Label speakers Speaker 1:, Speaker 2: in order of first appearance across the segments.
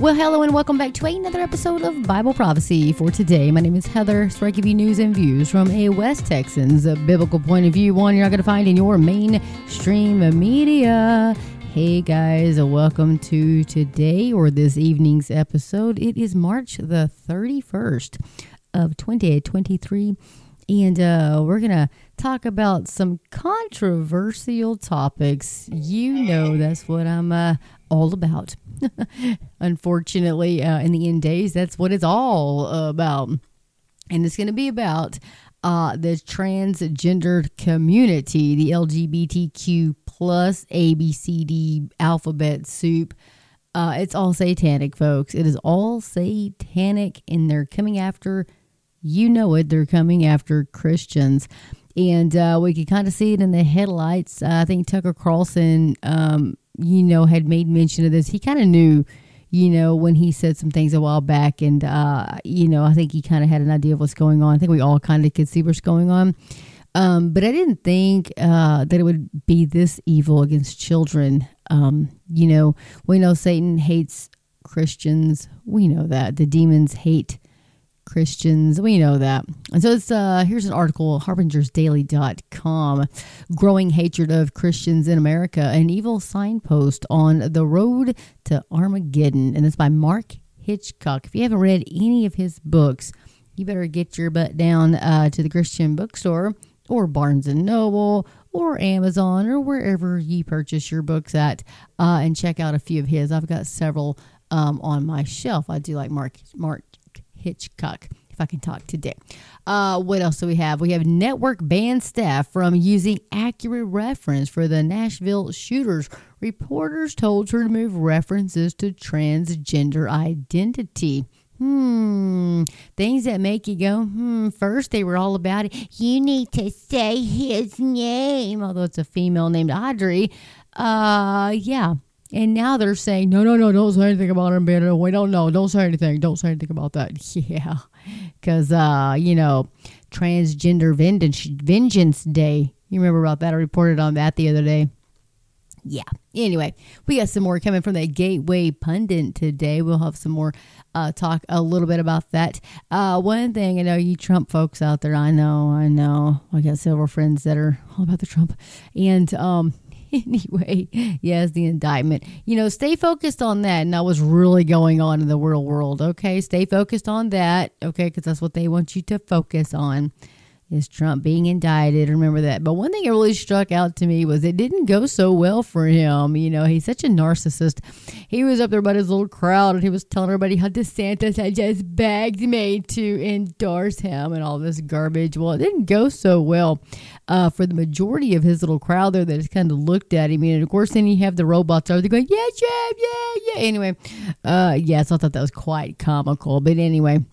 Speaker 1: Well, hello and welcome back to another episode of Bible Prophecy. For today, my name is Heather, so I give you news and views from a West Texans a biblical point of view, one you're not going to find in your mainstream media. Hey guys, welcome to today or this evening's episode. It is March the 31st of 2023, and uh, we're going to talk about some controversial topics. You know, that's what I'm uh, all about. Unfortunately, uh, in the end days, that's what it's all about. And it's going to be about uh, the transgender community, the LGBTQ plus ABCD alphabet soup. Uh, it's all satanic, folks. It is all satanic, and they're coming after, you know it, they're coming after Christians. And uh, we could kind of see it in the headlights. I think Tucker Carlson um, you know, had made mention of this. He kind of knew, you know, when he said some things a while back, and uh, you know, I think he kind of had an idea of what's going on. I think we all kind of could see what's going on. Um, but I didn't think uh, that it would be this evil against children. Um, you know, we know Satan hates Christians. We know that the demons hate Christians. We know that. And so it's uh here's an article, harbingersdaily.com. Growing hatred of Christians in America, an evil signpost on the road to Armageddon. And it's by Mark Hitchcock. If you haven't read any of his books, you better get your butt down uh, to the Christian bookstore or Barnes and Noble or Amazon or wherever you purchase your books at uh, and check out a few of his. I've got several um, on my shelf. I do like Mark Mark Hitchcock. If I can talk today. Uh, what else do we have? We have network banned staff from using accurate reference for the Nashville shooters. Reporters told her to remove references to transgender identity. Hmm. Things that make you go, hmm. First, they were all about it. You need to say his name, although it's a female named Audrey. Uh, yeah. And now they're saying, no, no, no, don't say anything about him being We don't know. Don't say anything. Don't say anything about that. Yeah. Because, uh, you know, Transgender Vengeance, Vengeance Day. You remember about that? I reported on that the other day. Yeah. Anyway, we got some more coming from the Gateway Pundit today. We'll have some more uh, talk a little bit about that. Uh, one thing I know you Trump folks out there, I know, I know. I got several friends that are all about the Trump. And, um, anyway, yes, the indictment. You know, stay focused on that and that was really going on in the real world. Okay, stay focused on that. Okay, because that's what they want you to focus on is Trump being indicted. Remember that. But one thing that really struck out to me was it didn't go so well for him. You know, he's such a narcissist. He was up there by his little crowd and he was telling everybody how DeSantis had just begged me to endorse him and all this garbage. Well, it didn't go so well uh, for the majority of his little crowd there that just kind of looked at him. And of course, then you have the robots over there going, yeah, yeah, yeah, yeah. Anyway, uh, yes, I thought that was quite comical. But anyway,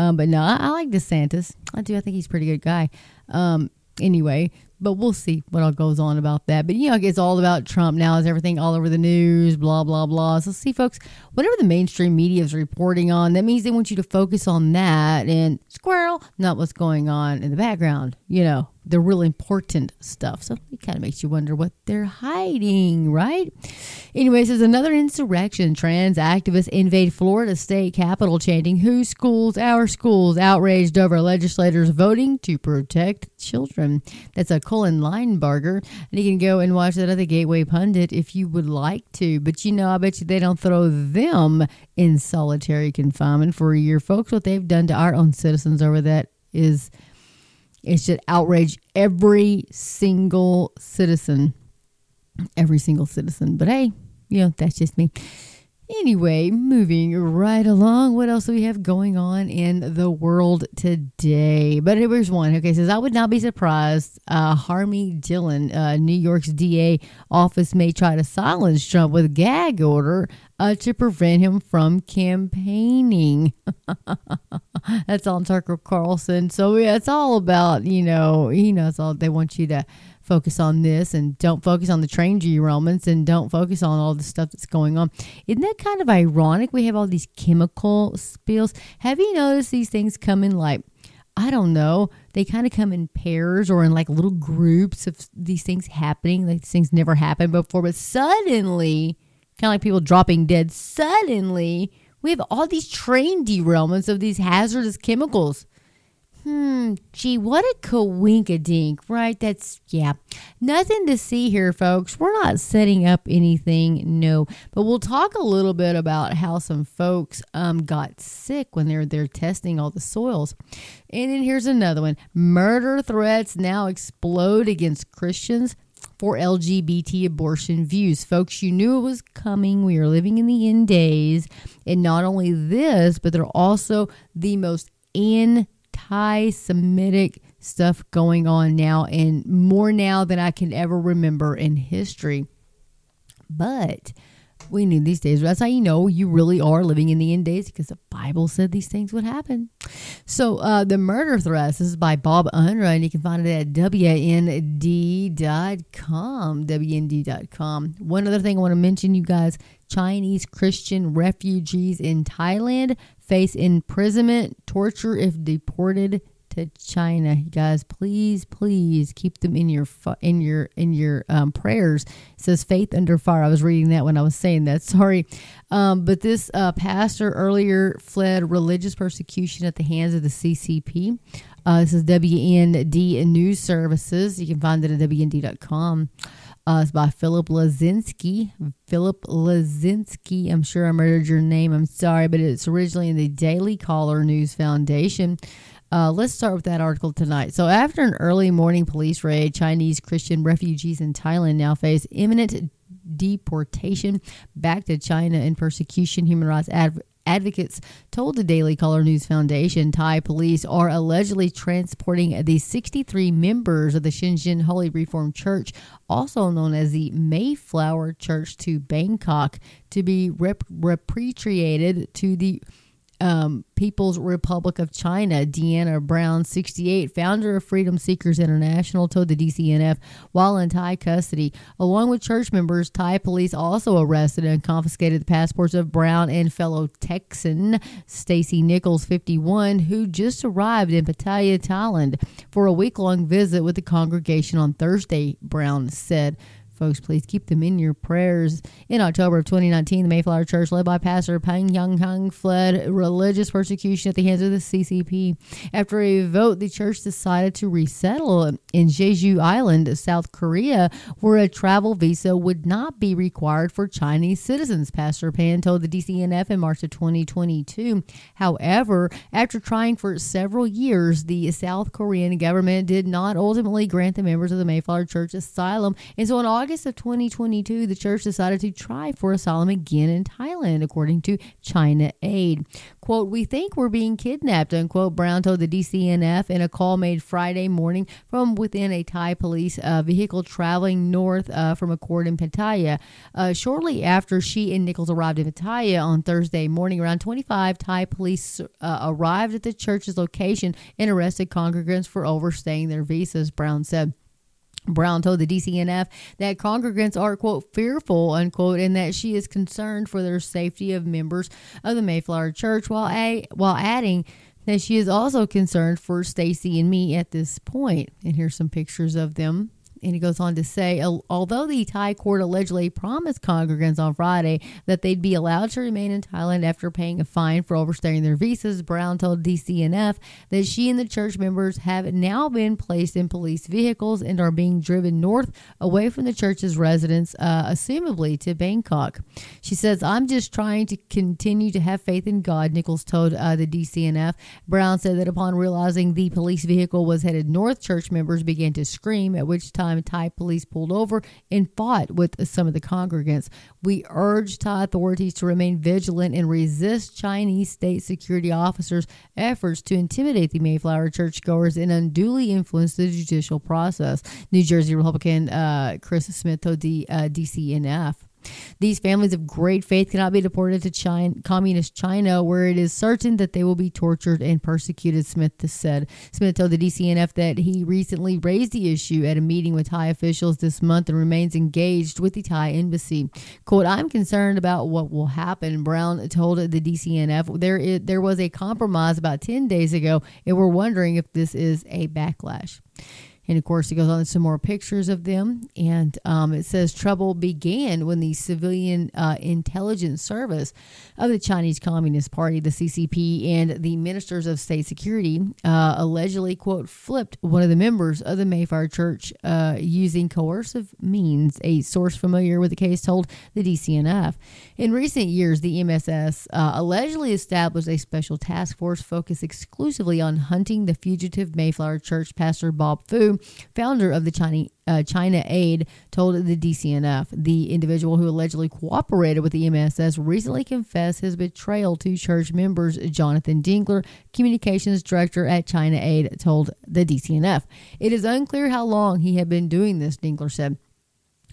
Speaker 1: um, but no, I, I, like DeSantis. I do. I think he's a pretty good guy. Um, anyway, but we'll see what all goes on about that. But you know, it's all about Trump now. Is everything all over the news? Blah blah blah. So see, folks, whatever the mainstream media is reporting on, that means they want you to focus on that and squirrel, not what's going on in the background. You know, the real important stuff. So it kind of makes you wonder what they're hiding, right? Anyways, there's another insurrection. Trans activists invade Florida state capitol chanting, Whose schools? Our schools. Outraged over legislators voting to protect children. That's a Cullen Linebarger. And you can go and watch that at the Gateway Pundit if you would like to. But you know, I bet you they don't throw them in solitary confinement for a year. Folks, what they've done to our own citizens over that is it should outrage every single citizen. Every single citizen. But hey, you know, that's just me. Anyway, moving right along, what else do we have going on in the world today? But here's one. Okay, says I would not be surprised. Uh, Harvey Dillon, uh, New York's DA office may try to silence Trump with gag order uh, to prevent him from campaigning. That's on Tucker Carlson. So yeah, it's all about you know, you know, it's all they want you to focus on this and don't focus on the train derailments and don't focus on all the stuff that's going on. Isn't that kind of ironic? We have all these chemical spills. Have you noticed these things come in like, I don't know, they kind of come in pairs or in like little groups of these things happening. Like these things never happened before, but suddenly, kind of like people dropping dead, suddenly We have all these train derailments of these hazardous chemicals. Hmm, gee, what a coinkadink, right? That's, yeah, nothing to see here, folks. We're not setting up anything, no. But we'll talk a little bit about how some folks um, got sick when they're there testing all the soils. And then here's another one murder threats now explode against Christians for LGBT abortion views. Folks, you knew it was coming. We are living in the end days. And not only this, but they're also the most in anti Semitic stuff going on now, and more now than I can ever remember in history. But we knew these days. That's how you know you really are living in the end days because the Bible said these things would happen. So, uh, the murder threats, is by Bob Unruh, and you can find it at WND.com. WND.com. One other thing I want to mention, you guys Chinese Christian refugees in Thailand face imprisonment, torture if deported to China. guys, please, please keep them in your in your in your um, prayers. It says faith under fire. I was reading that when I was saying that. Sorry, um, but this uh, pastor earlier fled religious persecution at the hands of the CCP. Uh, this is WND News Services. You can find it at WND.com. Uh, it's by Philip Lazinski. Philip Lazinski. I'm sure I murdered your name. I'm sorry, but it's originally in the Daily Caller News Foundation. Uh, let's start with that article tonight. So, after an early morning police raid, Chinese Christian refugees in Thailand now face imminent deportation back to China and persecution. Human rights adv- advocates told the Daily Caller News Foundation Thai police are allegedly transporting the 63 members of the Shenzhen Holy Reformed Church, also known as the Mayflower Church, to Bangkok to be rep- repatriated to the um, People's Republic of China. Deanna Brown, 68, founder of Freedom Seekers International, told the DCNF while in Thai custody. Along with church members, Thai police also arrested and confiscated the passports of Brown and fellow Texan Stacy Nichols, 51, who just arrived in Pattaya, Thailand, for a week long visit with the congregation on Thursday, Brown said. Folks, please keep them in your prayers. In October of 2019, the Mayflower Church, led by Pastor Pang Young Hung, fled religious persecution at the hands of the CCP. After a vote, the church decided to resettle in Jeju Island, South Korea, where a travel visa would not be required for Chinese citizens, Pastor Pan told the DCNF in March of 2022. However, after trying for several years, the South Korean government did not ultimately grant the members of the Mayflower Church asylum. And so in August, August of 2022, the church decided to try for asylum again in Thailand, according to China Aid. Quote, We think we're being kidnapped, unquote, Brown told the DCNF in a call made Friday morning from within a Thai police uh, vehicle traveling north uh, from a court in Pattaya. Uh, shortly after she and Nichols arrived in Pattaya on Thursday morning, around 25 Thai police uh, arrived at the church's location and arrested congregants for overstaying their visas, Brown said. Brown told the DCNF that congregants are, quote, fearful, unquote, and that she is concerned for their safety of members of the Mayflower Church while, a- while adding that she is also concerned for Stacy and me at this point. And here's some pictures of them and he goes on to say, although the Thai court allegedly promised congregants on Friday that they'd be allowed to remain in Thailand after paying a fine for overstaying their visas, Brown told DCNF that she and the church members have now been placed in police vehicles and are being driven north away from the church's residence, uh, assumably to Bangkok. She says, I'm just trying to continue to have faith in God, Nichols told uh, the DCNF. Brown said that upon realizing the police vehicle was headed north, church members began to scream, at which time time, Thai police pulled over and fought with some of the congregants. We urge Thai authorities to remain vigilant and resist Chinese state security officers' efforts to intimidate the Mayflower churchgoers and unduly influence the judicial process. New Jersey Republican uh, Chris Smith told the uh, DCNF. These families of great faith cannot be deported to China, communist China, where it is certain that they will be tortured and persecuted, Smith said. Smith told the DCNF that he recently raised the issue at a meeting with Thai officials this month and remains engaged with the Thai embassy. Quote, I'm concerned about what will happen, Brown told the DCNF. There, is, there was a compromise about 10 days ago, and we're wondering if this is a backlash. And of course, it goes on to some more pictures of them. And um, it says trouble began when the Civilian uh, Intelligence Service of the Chinese Communist Party, the CCP, and the ministers of state security uh, allegedly, quote, flipped one of the members of the Mayflower Church uh, using coercive means. A source familiar with the case told the DCNF. In recent years, the MSS uh, allegedly established a special task force focused exclusively on hunting the fugitive Mayflower Church pastor Bob Fu, founder of the China, uh, China Aid, told the DCNF. The individual who allegedly cooperated with the MSS recently confessed his betrayal to church members. Jonathan Dinkler, communications director at China Aid, told the DCNF. It is unclear how long he had been doing this, Dinkler said.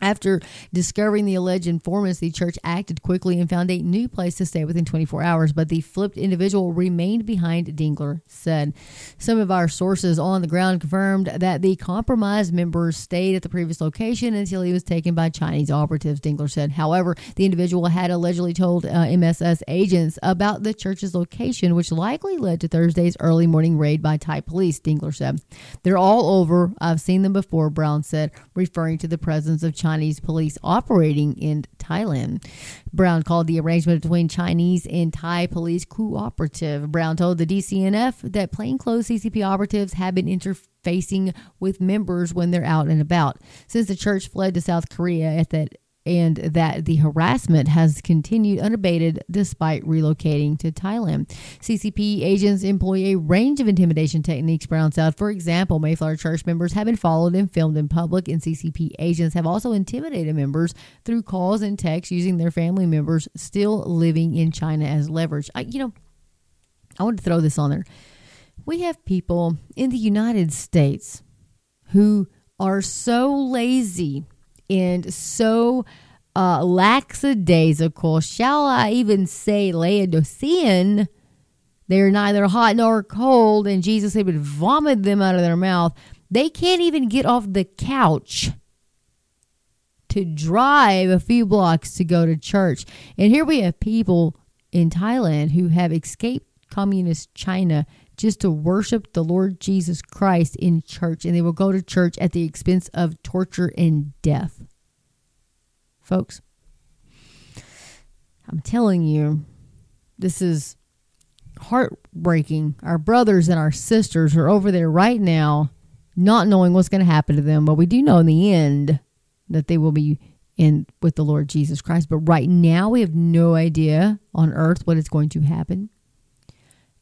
Speaker 1: After discovering the alleged informants, the church acted quickly and found a new place to stay within 24 hours, but the flipped individual remained behind, Dinkler said. Some of our sources on the ground confirmed that the compromised member stayed at the previous location until he was taken by Chinese operatives, Dinkler said. However, the individual had allegedly told uh, MSS agents about the church's location, which likely led to Thursday's early morning raid by Thai police, Dinkler said. They're all over. I've seen them before, Brown said, referring to the presence of Chinese Chinese police operating in Thailand. Brown called the arrangement between Chinese and Thai police cooperative. Brown told the DCNF that plainclothes CCP operatives have been interfacing with members when they're out and about. Since the church fled to South Korea at that and that the harassment has continued unabated despite relocating to Thailand. CCP agents employ a range of intimidation techniques, Brown said. For example, Mayflower Church members have been followed and filmed in public, and CCP agents have also intimidated members through calls and texts using their family members still living in China as leverage. I, you know, I want to throw this on there. We have people in the United States who are so lazy and so uh, lackadaisical, shall I even say Laodicean, they're neither hot nor cold, and Jesus would vomit them out of their mouth. They can't even get off the couch to drive a few blocks to go to church. And here we have people in Thailand who have escaped communist China just to worship the Lord Jesus Christ in church, and they will go to church at the expense of torture and death folks. I'm telling you, this is heartbreaking. Our brothers and our sisters are over there right now, not knowing what's going to happen to them, but we do know in the end that they will be in with the Lord Jesus Christ. But right now, we have no idea on earth what is going to happen.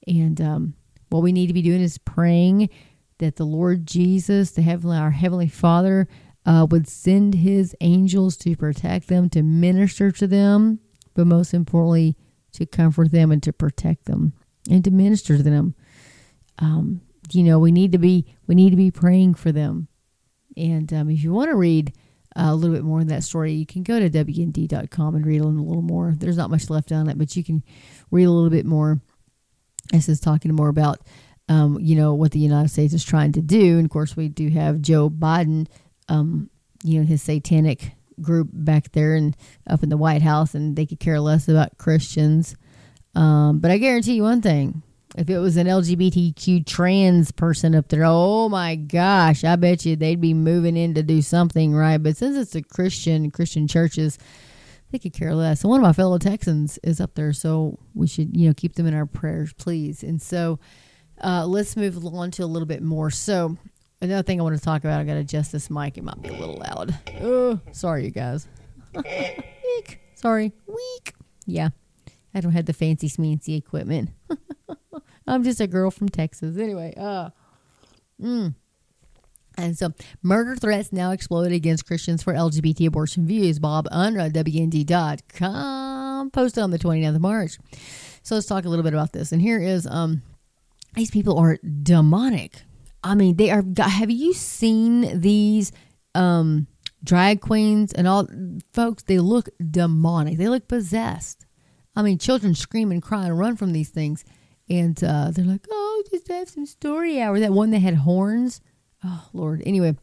Speaker 1: And um, what we need to be doing is praying that the Lord Jesus, the heavenly, our heavenly Father, uh, would send his angels to protect them, to minister to them, but most importantly, to comfort them and to protect them and to minister to them. Um, you know, we need to be we need to be praying for them. And um, if you want to read uh, a little bit more of that story, you can go to wnd.com and read a little more. There's not much left on it, but you can read a little bit more. This is talking more about, um, you know, what the United States is trying to do. And of course, we do have Joe Biden um, you know, his satanic group back there and up in the White House, and they could care less about Christians. Um, but I guarantee you one thing: if it was an LGBTQ trans person up there, oh my gosh, I bet you they'd be moving in to do something right. But since it's a Christian, Christian churches, they could care less. And one of my fellow Texans is up there, so we should, you know, keep them in our prayers, please. And so, uh, let's move on to a little bit more. So, Another thing I want to talk about, I got to adjust this mic. It might be a little loud. Oh, sorry, you guys. Weak. Sorry. Weak. Yeah. I don't have the fancy smancy equipment. I'm just a girl from Texas. Anyway, uh, mm. And so, murder threats now exploded against Christians for LGBT abortion views. Bob Unruh, WND.com, posted on the 29th of March. So, let's talk a little bit about this. And here is um, these people are demonic. I mean, they are. Have you seen these um, drag queens and all folks? They look demonic. They look possessed. I mean, children scream and cry and run from these things, and uh, they're like, "Oh, just have some story hour." That one that had horns. Oh, Lord. Anyway,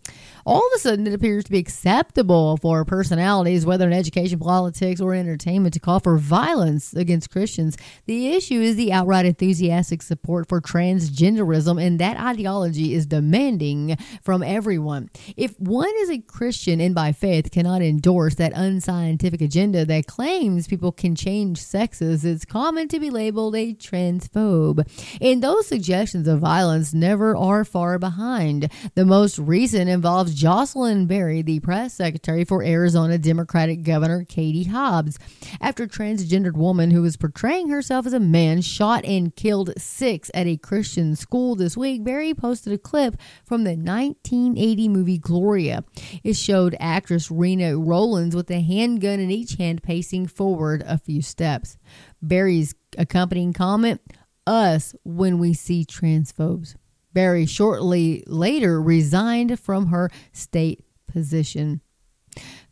Speaker 1: all of a sudden it appears to be acceptable for personalities, whether in education, politics, or entertainment, to call for violence against Christians. The issue is the outright enthusiastic support for transgenderism, and that ideology is demanding from everyone. If one is a Christian and by faith cannot endorse that unscientific agenda that claims people can change sexes, it's common to be labeled a transphobe. And those suggestions of violence never are far behind. The most recent involves Josselyn Berry, the press secretary for Arizona Democratic Governor Katie Hobbs, after a transgendered woman who was portraying herself as a man shot and killed six at a Christian school this week. Berry posted a clip from the 1980 movie Gloria. It showed actress Gena Rowlands with a handgun in each hand pacing forward a few steps. Berry's accompanying comment, us when we see transphobes. Berry shortly later resigned from her state position.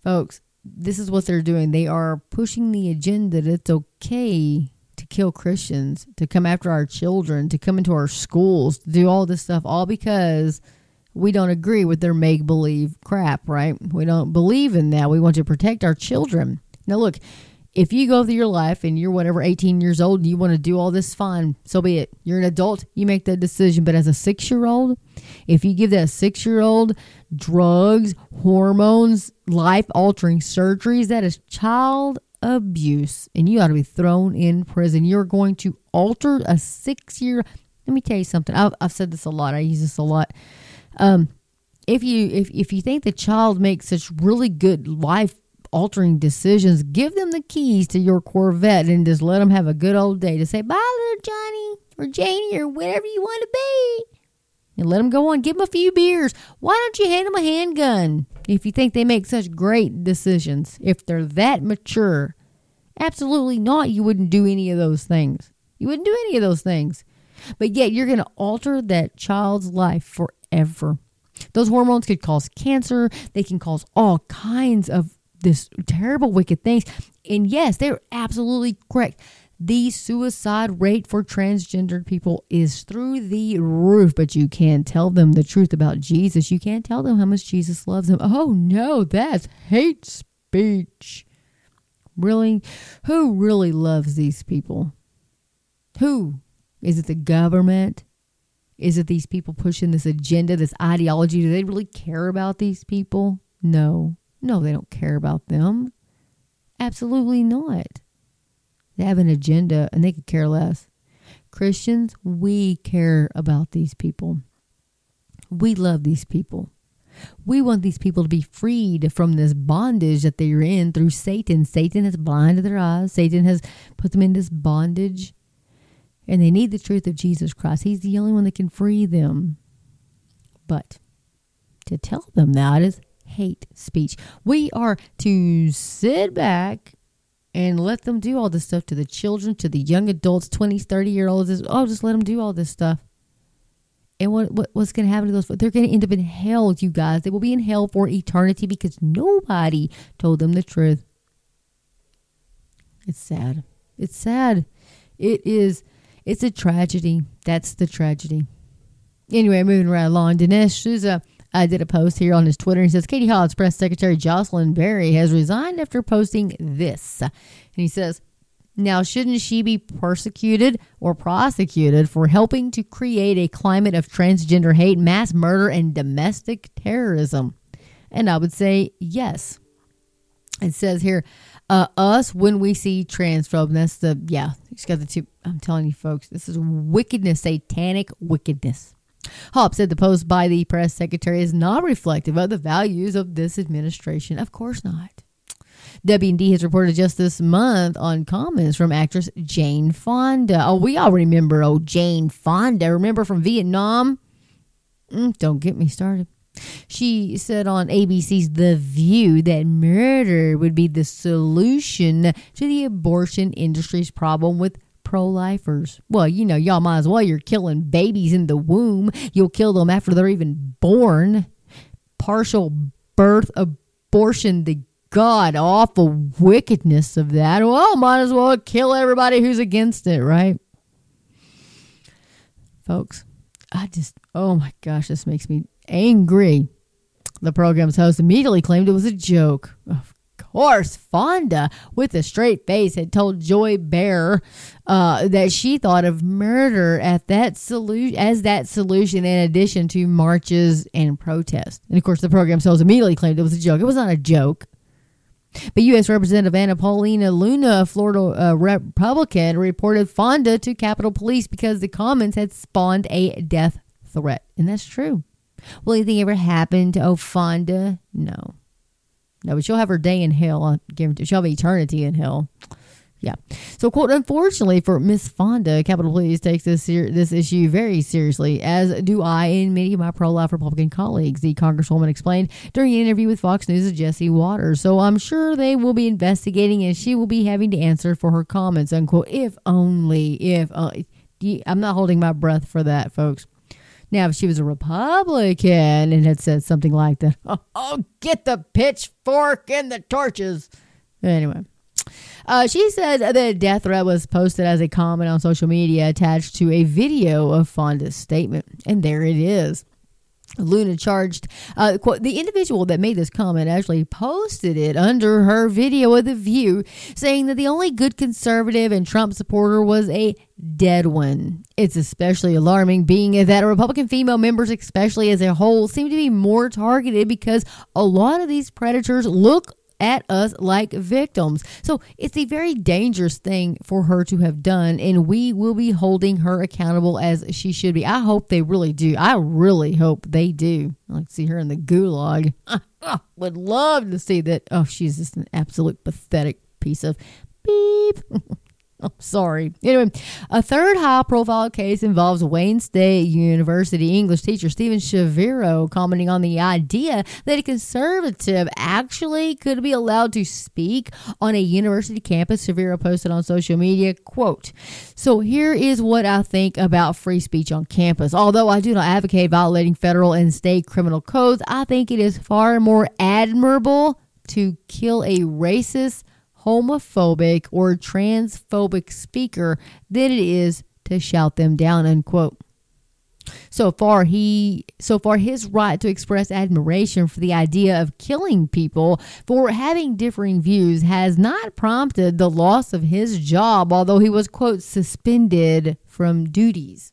Speaker 1: Folks, this is what they're doing. They are pushing the agenda that it's okay to kill Christians, to come after our children, to come into our schools, to do all this stuff, all because we don't agree with their make believe crap, right? We don't believe in that. We want to protect our children. Now, look, if you go through your life and you're whatever 18 years old and you want to do all this fine so be it. You're an adult you make that decision. But as a six year old if you give that six year old drugs hormones life altering surgeries that is child abuse and you ought to be thrown in prison. You're going to alter a six year let me tell you something. I've, I've said this a lot. I use this a lot. Um, if you if, if you think the child makes such really good life altering decisions, give them the keys to your Corvette and just let them have a good old day to say, bye, little Johnny or Janie or whatever you want to be. And let them go on. Give them a few beers. Why don't you hand them a handgun if you think they make such great decisions? If they're that mature, absolutely not. You wouldn't do any of those things. You wouldn't do any of those things. But yet you're going to alter that child's life forever. Those hormones could cause cancer. They can cause all kinds of this terrible, wicked things. And yes, they're absolutely correct. The suicide rate for transgendered people is through the roof, but you can't tell them the truth about Jesus. You can't tell them how much Jesus loves them. Oh no, that's hate speech. Really? Who really loves these people? Who? Is it the government? Is it these people pushing this agenda, this ideology? Do they really care about these people? No. No, they don't care about them. Absolutely not. They have an agenda and they could care less. Christians, we care about these people. We love these people. We want these people to be freed from this bondage that they're in through Satan. Satan has blinded their eyes, Satan has put them in this bondage. And they need the truth of Jesus Christ. He's the only one that can free them. But to tell them that is hate speech. We are to sit back and let them do all this stuff to the children, to the young adults, 20s, 30 year olds. Oh, just let them do all this stuff. And what, what what's going to happen to those? They're going to end up in hell, you guys. They will be in hell for eternity because nobody told them the truth. It's sad. It's sad. It is. It's a tragedy. That's the tragedy. Anyway, moving right along. Dinesh D'Souza I did a post here on his Twitter. He says Katie Hobbs press secretary Josselyn Berry has resigned after posting this. And he says, now, shouldn't she be persecuted or prosecuted for helping to create a climate of transgender hate, mass murder, and domestic terrorism? And I would say yes. It says here, uh, us when we see transphobe. That's the, yeah, he's got the two. I'm telling you, folks, this is wickedness, satanic wickedness. Hobbs said the post by the press secretary is not reflective of the values of this administration. Of course not. WD has reported just this month on comments from actress Jane Fonda. Oh, we all remember oh Jane Fonda. Remember from Vietnam? Mm, don't get me started. She said on ABC's The View that murder would be the solution to the abortion industry's problem with pro lifers. Well, you know, y'all might as well. You're killing babies in the womb. You'll kill them after they're even born. Partial birth abortion, the god awful wickedness of that. Well, might as well kill everybody who's against it, right? Folks, I just, oh my gosh, this makes me angry. The program's host immediately claimed it was a joke. Of course, Fonda, with a straight face, had told Joy Behar uh, that she thought of murder at that solution as that solution, in addition to marches and protests. And of course, the program host immediately claimed it was a joke. It was not a joke. But U.S. Representative Anna Paulina Luna, a Florida uh, Republican, reported Fonda to Capitol Police because the comments had spawned a death threat. And that's true. Will anything ever happen to Fonda? No. No, but she'll have her day in hell. I guarantee she'll have eternity in hell. Yeah. So, quote, unfortunately for Miss Fonda, Capitol Police takes this ser- this issue very seriously, as do I and many of my pro life Republican colleagues, the Congresswoman explained during an interview with Fox News' Jesse Watters. So, I'm sure they will be investigating and she will be having to answer for her comments, unquote, if only, if. Uh, I'm not holding my breath for that, folks. Now, if she was a Republican and had said something like that, oh, get the pitchfork and the torches. Anyway. Uh, she said the death threat was posted as a comment on social media attached to a video of Fonda's statement. And there it is. Luna charged uh, quote, the individual that made this comment actually posted it under her video of the view, saying that the only good conservative and Trump supporter was a dead one. It's especially alarming, being that Republican female members, especially as a whole, seem to be more targeted because a lot of these predators look at us like victims. So it's a very dangerous thing for her to have done, and we will be holding her accountable as she should be. I hope they really do. I really hope they do. Like see her in the gulag. Would love to see that. Oh, she's just an absolute pathetic piece of beep. I'm sorry. Anyway, a third high profile case involves Wayne State University English teacher Steven Shaviro commenting on the idea that a conservative actually could be allowed to speak on a university campus. Shaviro posted on social media, quote, So here is what I think about free speech on campus. Although I do not advocate violating federal and state criminal codes, I think it is far more admirable to kill a racist homophobic or transphobic speaker than it is to shout them down unquote. So far he so far his right to express admiration for the idea of killing people for having differing views has not prompted the loss of his job although he was quote suspended from duties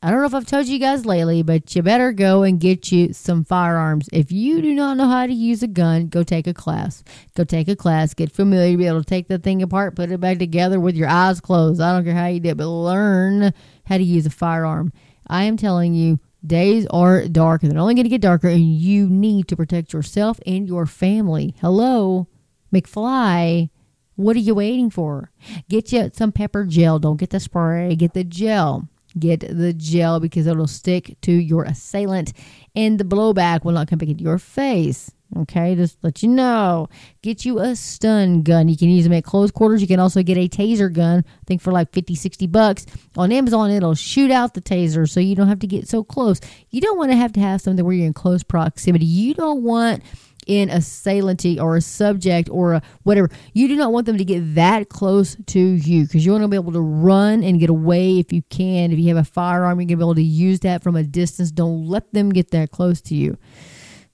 Speaker 1: I don't know if I've told you guys lately, but you better go and get you some firearms. If you do not know how to use a gun, go take a class. Go take a class, get familiar, be able to take the thing apart, put it back together with your eyes closed. I don't care how you do it, but learn how to use a firearm. I am telling you, days are dark and they're only going to get darker, and you need to protect yourself and your family. Hello, McFly. What are you waiting for? Get you some pepper gel. Don't get the spray, get the gel get the gel because it'll stick to your assailant and the blowback will not come back into your face. Okay, just let you know. Get you a stun gun. You can use them at close quarters. You can also get a taser gun, I think for like 50, 60 bucks. On Amazon, it'll shoot out the taser so you don't have to get so close. You don't want to have to have something where you're in close proximity. You don't want in a assailanty or a subject or a whatever. You do not want them to get that close to you because you want to be able to run and get away if you can. If you have a firearm, you're going to be able to use that from a distance. Don't let them get that close to you.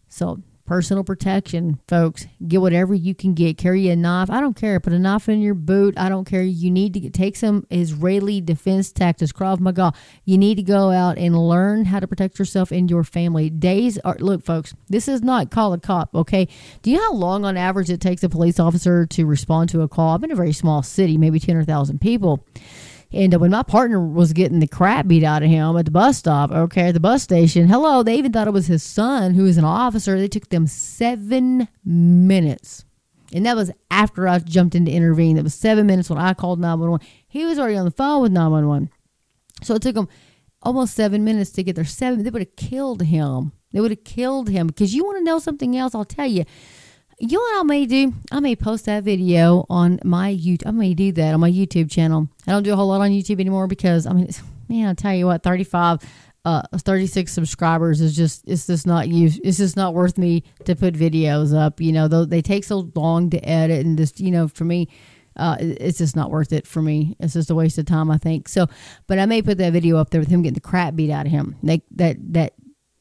Speaker 1: So personal protection, folks. Get whatever you can get. Carry a knife. I don't care. Put a knife in your boot. I don't care. You need to get, take some Israeli defense tactics, Krav Maga. You need to go out and learn how to protect yourself and your family. Days are, look, folks, this is not call a cop, okay? Do you know how long on average it takes a police officer to respond to a call? I'm in a very small city, maybe 10,000 people. And when my partner was getting the crap beat out of him at the bus stop, okay, at the bus station, hello, they even thought it was his son who was an officer. They took them seven minutes. And that was after I jumped in to intervene. That was seven minutes when I called 911. He was already on the phone with 911. So it took them almost seven minutes to get there. Seven, they would have killed him. They would have killed him. Because you want to know something else? I'll tell you. You know what I may do? I may post that video on my YouTube. I may do that on my YouTube channel. I don't do a whole lot on YouTube anymore because I mean, man, I tell you what, 35, uh, 36 subscribers is just it's just not use. It's just not worth me to put videos up. You know, they take so long to edit and just you know for me. Uh, it's just not worth it for me. It's just a waste of time, I think. So, but I may put that video up there with him getting the crap beat out of him. Like that, that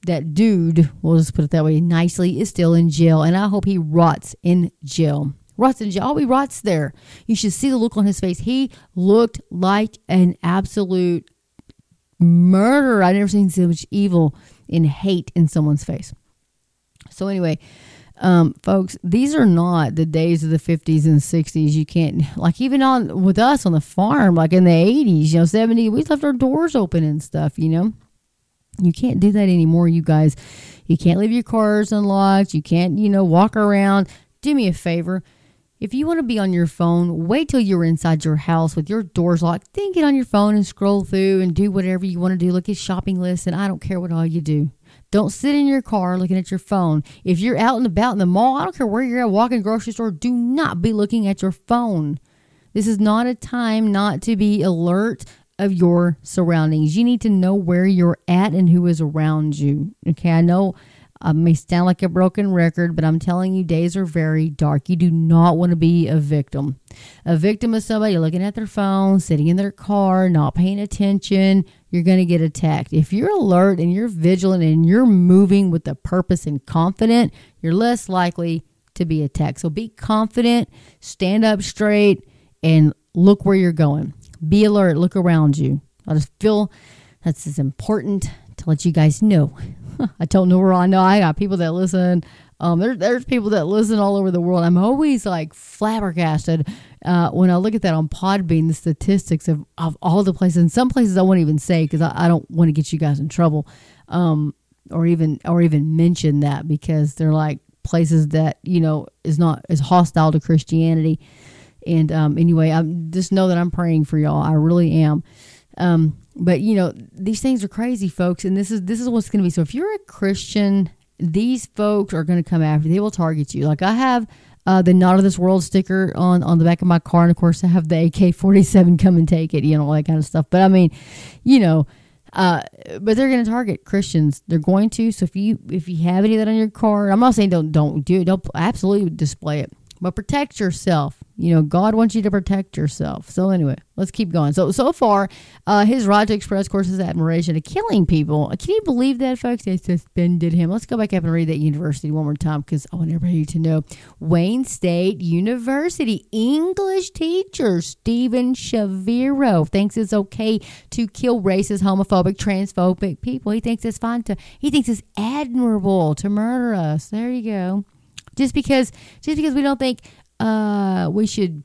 Speaker 1: that dude, we'll just put it that way nicely, is still in jail. And I hope he rots in jail. Rots in jail. Oh, he rots there. You should see the look on his face. He looked like an absolute murderer. I've never seen so much evil and hate in someone's face. So, anyway, um, folks, these are not the days of the 50s and 60s. You can't, like, even on with us on the farm, like in the 80s, you know, 70s, we left our doors open and stuff, you know. You can't do that anymore, you guys. You can't leave your cars unlocked. You can't, you know, walk around. Do me a favor. If you want to be on your phone, wait till you're inside your house with your doors locked. Then get on your phone and scroll through and do whatever you want to do. Look at shopping lists, and I don't care what all you do. Don't sit in your car looking at your phone. If you're out and about in the mall, I don't care where you're at, walking grocery store, do not be looking at your phone. This is not a time not to be alert of your surroundings. You need to know where you're at and who is around you. Okay, I know I may sound like a broken record, but I'm telling you, days are very dark. You do not want to be a victim. A victim is somebody looking at their phone, sitting in their car, not paying attention. You're going to get attacked. If you're alert and you're vigilant and you're moving with a purpose and confident, you're less likely to be attacked. So be confident, stand up straight, and look where you're going. Be alert, look around you. I just feel that's as important to let you guys know. I know where I know I got people that listen. Um, there, there's people that listen all over the world. I'm always like flabbergasted uh, when I look at that on Podbean, the statistics of, of all the places. And some places I won't even say because I, I, don't want to get you guys in trouble, um, or even or even mention that because they're like places that you know is not is hostile to Christianity. And um, anyway, I just know that I'm praying for y'all. I really am. Um, but you know, these things are crazy, folks, and this is this is what's going to be. So if you're a Christian, these folks are going to come after. They will target you. Like I have uh, the not of this world sticker on on the back of my car, and of course I have the AK forty seven. Come and take it, you know, all that kind of stuff. But I mean, you know. Uh, but they're going to target Christians. They're going to. So if you if you have any of that on your car, I'm not saying don't don't do it. Don't absolutely display it but protect yourself. You know, God wants you to protect yourself. So anyway, let's keep going. So so far, uh, his right to express, course, his admiration of killing people. Can you believe that, folks? They suspended him. Let's go back up and read that university one more time because I want everybody to know. Wayne State University English teacher steven Shaviro thinks it's okay to kill racist, homophobic, transphobic people. He thinks it's fine to. He thinks it's admirable to murder us. There you go just because just because we don't think uh, we should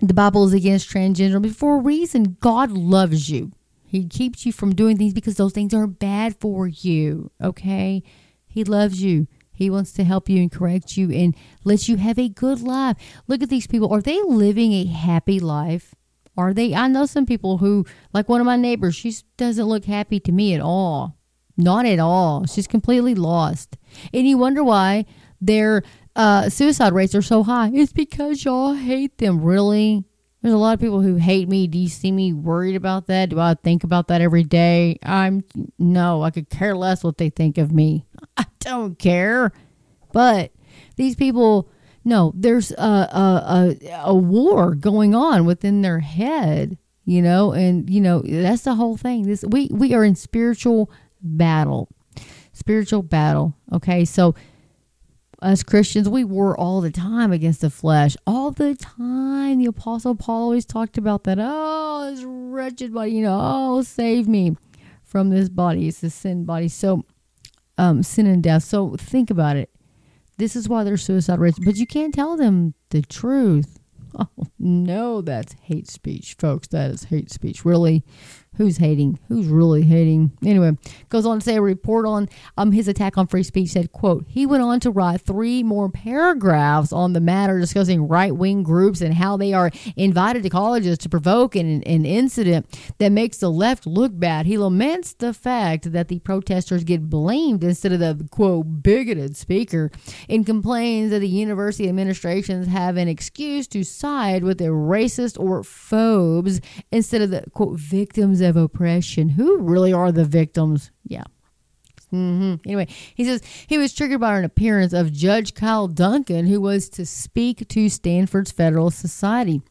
Speaker 1: the bible is against transgender. For a reason god loves you. He keeps you from doing things because those things are bad for you okay? He loves you. He wants to help you and correct you and let you have a good life. Look at these people. Are they living a happy life? Are they? I know some people who like one of my neighbors she doesn't look happy to me at all. Not at all. She's completely lost. And you wonder why their uh, suicide rates are so high. It's because y'all hate them. Really? There's a lot of people who hate me. Do you see me worried about that? Do I think about that every day? I'm no, I could care less what they think of me. I don't care. But these people, no, there's a, a, a, a war going on within their head, you know, and you know that's the whole thing. This we we are in spiritual battle, spiritual battle. Okay, so us Christians, we war all the time against the flesh. All the time. The Apostle Paul always talked about that. Oh, this wretched body, you know, oh, save me from this body. It's the sin body. So, um, sin and death. So think about it. This is why they're suicide rates, but you can't tell them the truth. Oh, no, that's hate speech, folks. That is hate speech. Really? Who's hating? Who's really hating? Anyway, goes on to say a report on um his attack on free speech said, quote, he went on to write three more paragraphs on the matter discussing right wing groups and how they are invited to colleges to provoke an, an incident that makes the left look bad. He laments the fact that the protesters get blamed instead of the quote bigoted speaker and complains that the university administrations have an excuse to side with the racist or phobes instead of the quote victims of oppression. Who really are the victims? Yeah. Mm-hmm. Anyway, he says he was triggered by an appearance of Judge Kyle Duncan, who was to speak to Stanford's Federal Society.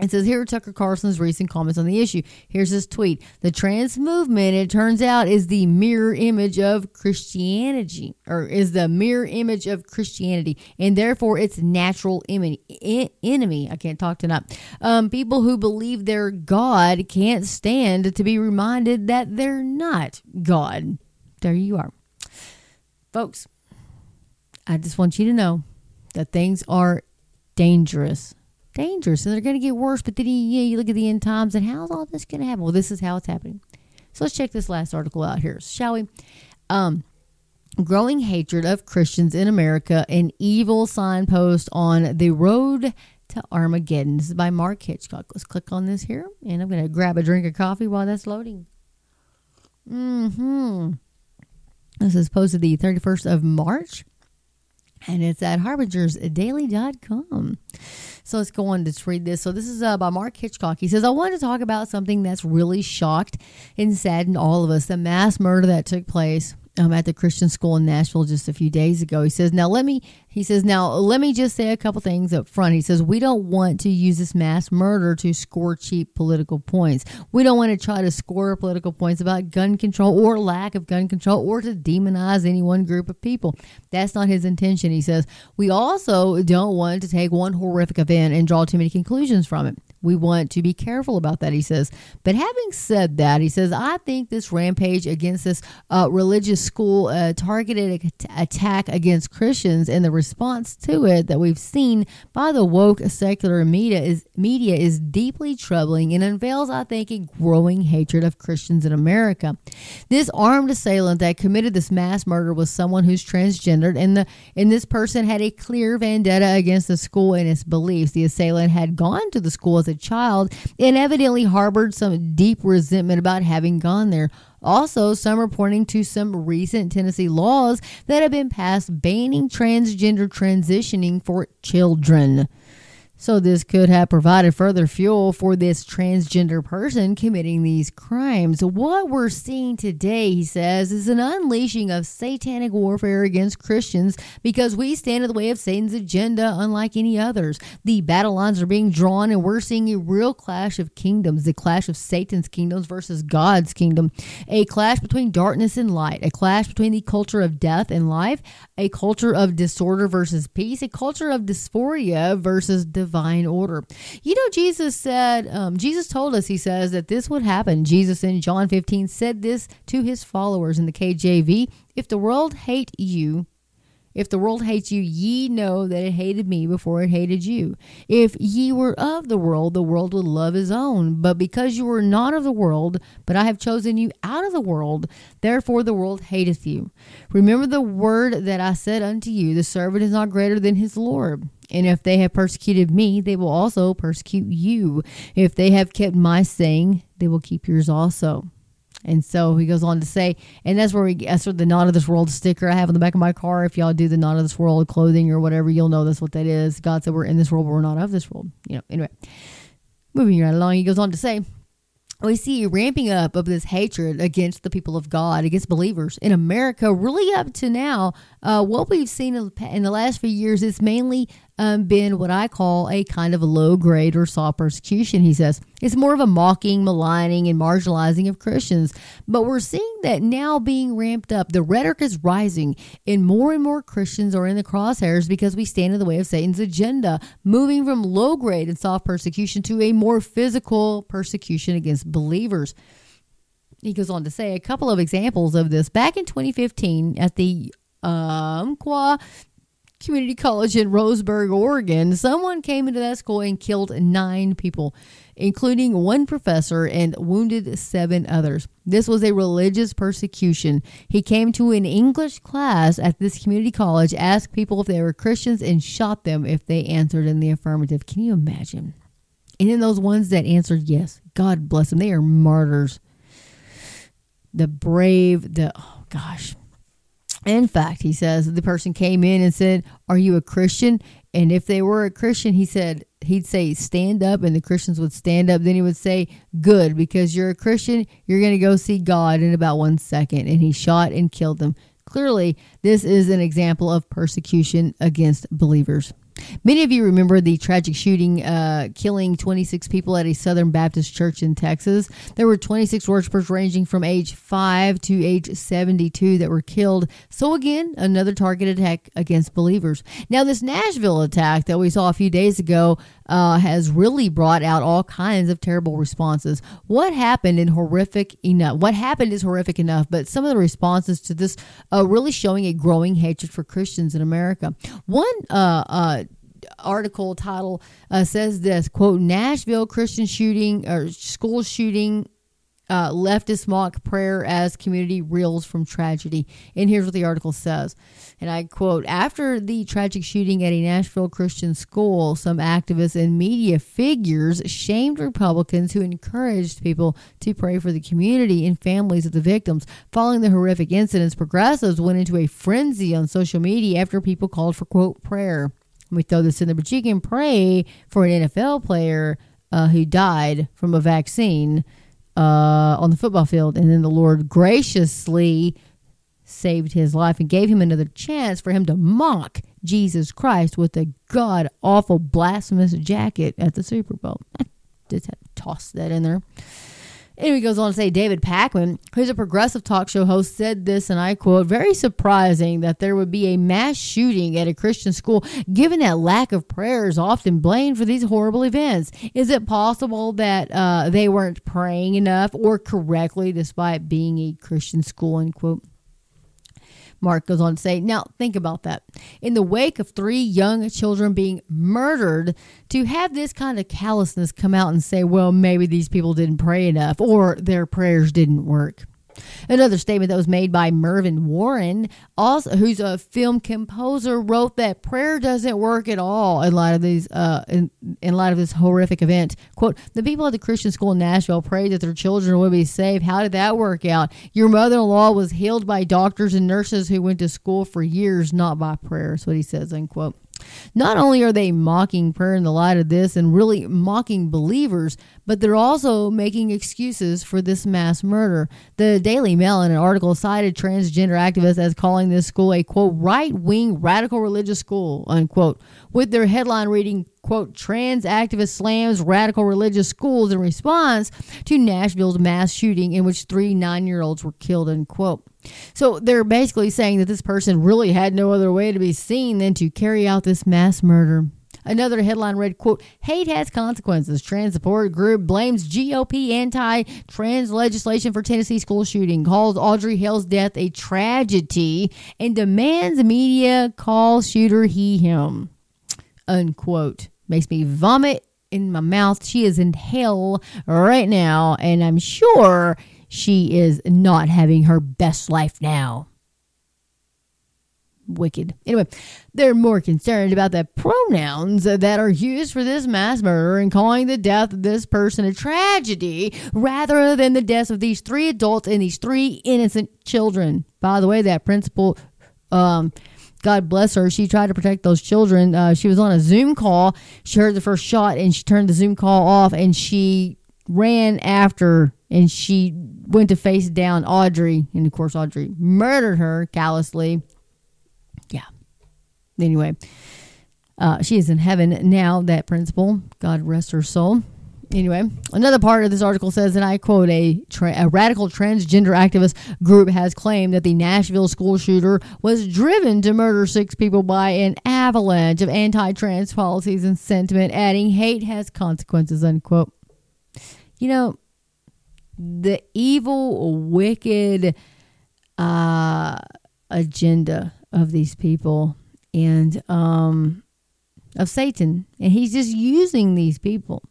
Speaker 1: It says here are Tucker Carlson's recent comments on the issue. Here's his tweet. The trans movement, it turns out, is the mirror image of Christianity, or is the mirror image of Christianity, and therefore its natural enemy. enemy. I can't talk tonight. Um, people who believe they're God can't stand to be reminded that they're not God. There you are. Folks, I just want you to know that things are dangerous dangerous and they're going to get worse. But then you, you, know, you look at the end times and how's all this going to happen? Well, this is how it's happening. So let's check this last article out here, shall we? Um, growing hatred of Christians in America, an evil signpost on the road to Armageddon. This is by Mark Hitchcock. Let's click on this here, and I'm going to grab a drink of coffee while that's loading. Hmm. This is posted the 31st of March, and it's at harbingersdaily.com. So let's go on to read this. So this is uh, by Mark Hitchcock. He says, I want to talk about something that's really shocked and saddened all of us the mass murder that took place um, at the Christian school in Nashville just a few days ago. He says, "Now let me." He says, "Now let me just say a couple things up front." He says, "We don't want to use this mass murder to score cheap political points. We don't want to try to score political points about gun control or lack of gun control or to demonize any one group of people. That's not his intention." He says, "We also don't want to take one horrific event and draw too many conclusions from it we want to be careful about that, he says. But having said that, he says, I think this rampage against this uh, religious school uh, targeted attack against Christians and the response to it that we've seen by the woke secular media is media is deeply troubling and unveils, I think, a growing hatred of Christians in America. This armed assailant that committed this mass murder was someone who's transgendered, and the and this person had a clear vendetta against the school and its beliefs. The assailant had gone to the school as a child and evidently harbored some deep resentment about having gone there. Also, some are pointing to some recent Tennessee laws that have been passed banning transgender transitioning for children. So, this could have provided further fuel for this transgender person committing these crimes. What we're seeing today, he says, is an unleashing of satanic warfare against Christians because we stand in the way of Satan's agenda unlike any others. The battle lines are being drawn, and we're seeing a real clash of kingdoms the clash of Satan's kingdoms versus God's kingdom, a clash between darkness and light, a clash between the culture of death and life, a culture of disorder versus peace, a culture of dysphoria versus divine divine order. You know, Jesus said, um, Jesus told us, he says, that this would happen. Jesus in John 15 said this to his followers in the KJV If the world hate you, if the world hates you, ye know that it hated me before it hated you. If ye were of the world, the world would love his own. But because you were not of the world, but I have chosen you out of the world, therefore the world hateth you. Remember the word that I said unto you the servant is not greater than his Lord. And if they have persecuted me, they will also persecute you. If they have kept my saying, they will keep yours also. And so he goes on to say, and that's where we that's where the not of this world sticker I have on the back of my car. If y'all do the not of this world clothing or whatever, you'll know that's what that is. God said we're in this world, but we're not of this world. You know, anyway. Moving right along, he goes on to say, we see a ramping up of this hatred against the people of God, against believers in America, really up to now. Uh, what we've seen in the last few years is mainly um, been what I call a kind of low grade or soft persecution, he says. It's more of a mocking, maligning, and marginalizing of Christians. But we're seeing that now being ramped up. The rhetoric is rising, and more and more Christians are in the crosshairs because we stand in the way of Satan's agenda, moving from low grade and soft persecution to a more physical persecution against believers. He goes on to say a couple of examples of this. Back in 2015, at the um, Community College in Roseburg, Oregon, someone came into that school and killed nine people, including one professor, and wounded seven others. This was a religious persecution. He came to an English class at this community college, asked people if they were Christians, and shot them if they answered in the affirmative. Can you imagine? And then those ones that answered yes, God bless them. They are martyrs. The brave, the, oh gosh in fact, he says the person came in and said, Are you a Christian? And if they were a Christian, he said, he'd say, Stand up, and the Christians would stand up. Then he would say, Good, because you're a Christian, you're going to go see God in about one second. And he shot and killed them. Clearly, this is an example of persecution against believers. Many of you remember the tragic shooting uh, killing 26 people at a Southern Baptist church in Texas. There were 26 worshipers ranging from age 5 to age 72 that were killed. So, again, another target attack against believers. Now, this Nashville attack that we saw a few days ago uh, has really brought out all kinds of terrible responses. What happened in horrific enough? What happened is horrific enough, but some of the responses to this uh, really showing a growing hatred for Christians in America. One uh, uh article title uh, says this quote Nashville Christian shooting or school shooting uh, leftist mock prayer as community reels from tragedy. And here's what the article says. And I quote After the tragic shooting at a Nashville Christian school, some activists and media figures shamed Republicans who encouraged people to pray for the community and families of the victims. Following the horrific incidents, progressives went into a frenzy on social media after people called for, quote, prayer. Let me throw this in there, but you can pray for an NFL player uh, who died from a vaccine uh, on the football field, and then the Lord graciously saved his life and gave him another chance for him to mock Jesus Christ with a god awful blasphemous jacket at the Super Bowl. Just had to toss that in there. Anyway, goes on to say David Pakman, who's a progressive talk show host, said this, and I quote, very surprising that there would be a mass shooting at a Christian school, given that lack of prayer is often blamed for these horrible events. Is it possible that uh, they weren't praying enough or correctly despite being a Christian school, end quote? Mark goes on to say, now think about that. In the wake of three young children being murdered, to have this kind of callousness come out and say, well, maybe these people didn't pray enough or their prayers didn't work. Another statement that was made by Mervyn Warren, also who's a film composer, wrote that prayer doesn't work at all in light of these uh, in, in light of this horrific event. "Quote: The people at the Christian school in Nashville prayed that their children would be saved. How did that work out? Your mother-in-law was healed by doctors and nurses who went to school for years, not by prayer." That's what he says. Unquote. Not only are they mocking prayer in the light of this and really mocking believers, but they're also making excuses for this mass murder. The Daily Mail, in an article, cited transgender activists as calling this school a quote right wing radical religious school unquote, with their headline reading quote trans activist slams radical religious schools in response to Nashville's mass shooting in which three nine year olds were killed unquote. So they're basically saying that this person really had no other way to be seen than to carry out this mass murder. Another headline read, quote, hate has consequences. Trans support group blames GOP anti-trans legislation for Tennessee school shooting, calls Audrey Hale's death a tragedy, and demands media call shooter he him. Unquote. Makes me vomit in my mouth. She is in hell right now, and I'm sure she is not having her best life now. Wicked. Anyway, they're more concerned about the pronouns that are used for this mass murder and calling the death of this person a tragedy rather than the deaths of these three adults and these three innocent children. By the way, that principal, um, God bless her, she tried to protect those children. Uh, she was on a Zoom call. She heard the first shot and she turned the Zoom call off and she ran after and she went to face down Audrey. And of course, Audrey murdered her callously. Yeah. Anyway, uh, she is in heaven now, that principal. God rest her soul. Anyway, another part of this article says, and I quote, a, tra- a radical transgender activist group has claimed that the Nashville school shooter was driven to murder six people by an avalanche of anti trans policies and sentiment, adding, hate has consequences, unquote. You know, the evil, wicked uh, agenda of these people and um, of Satan. And he's just using these people.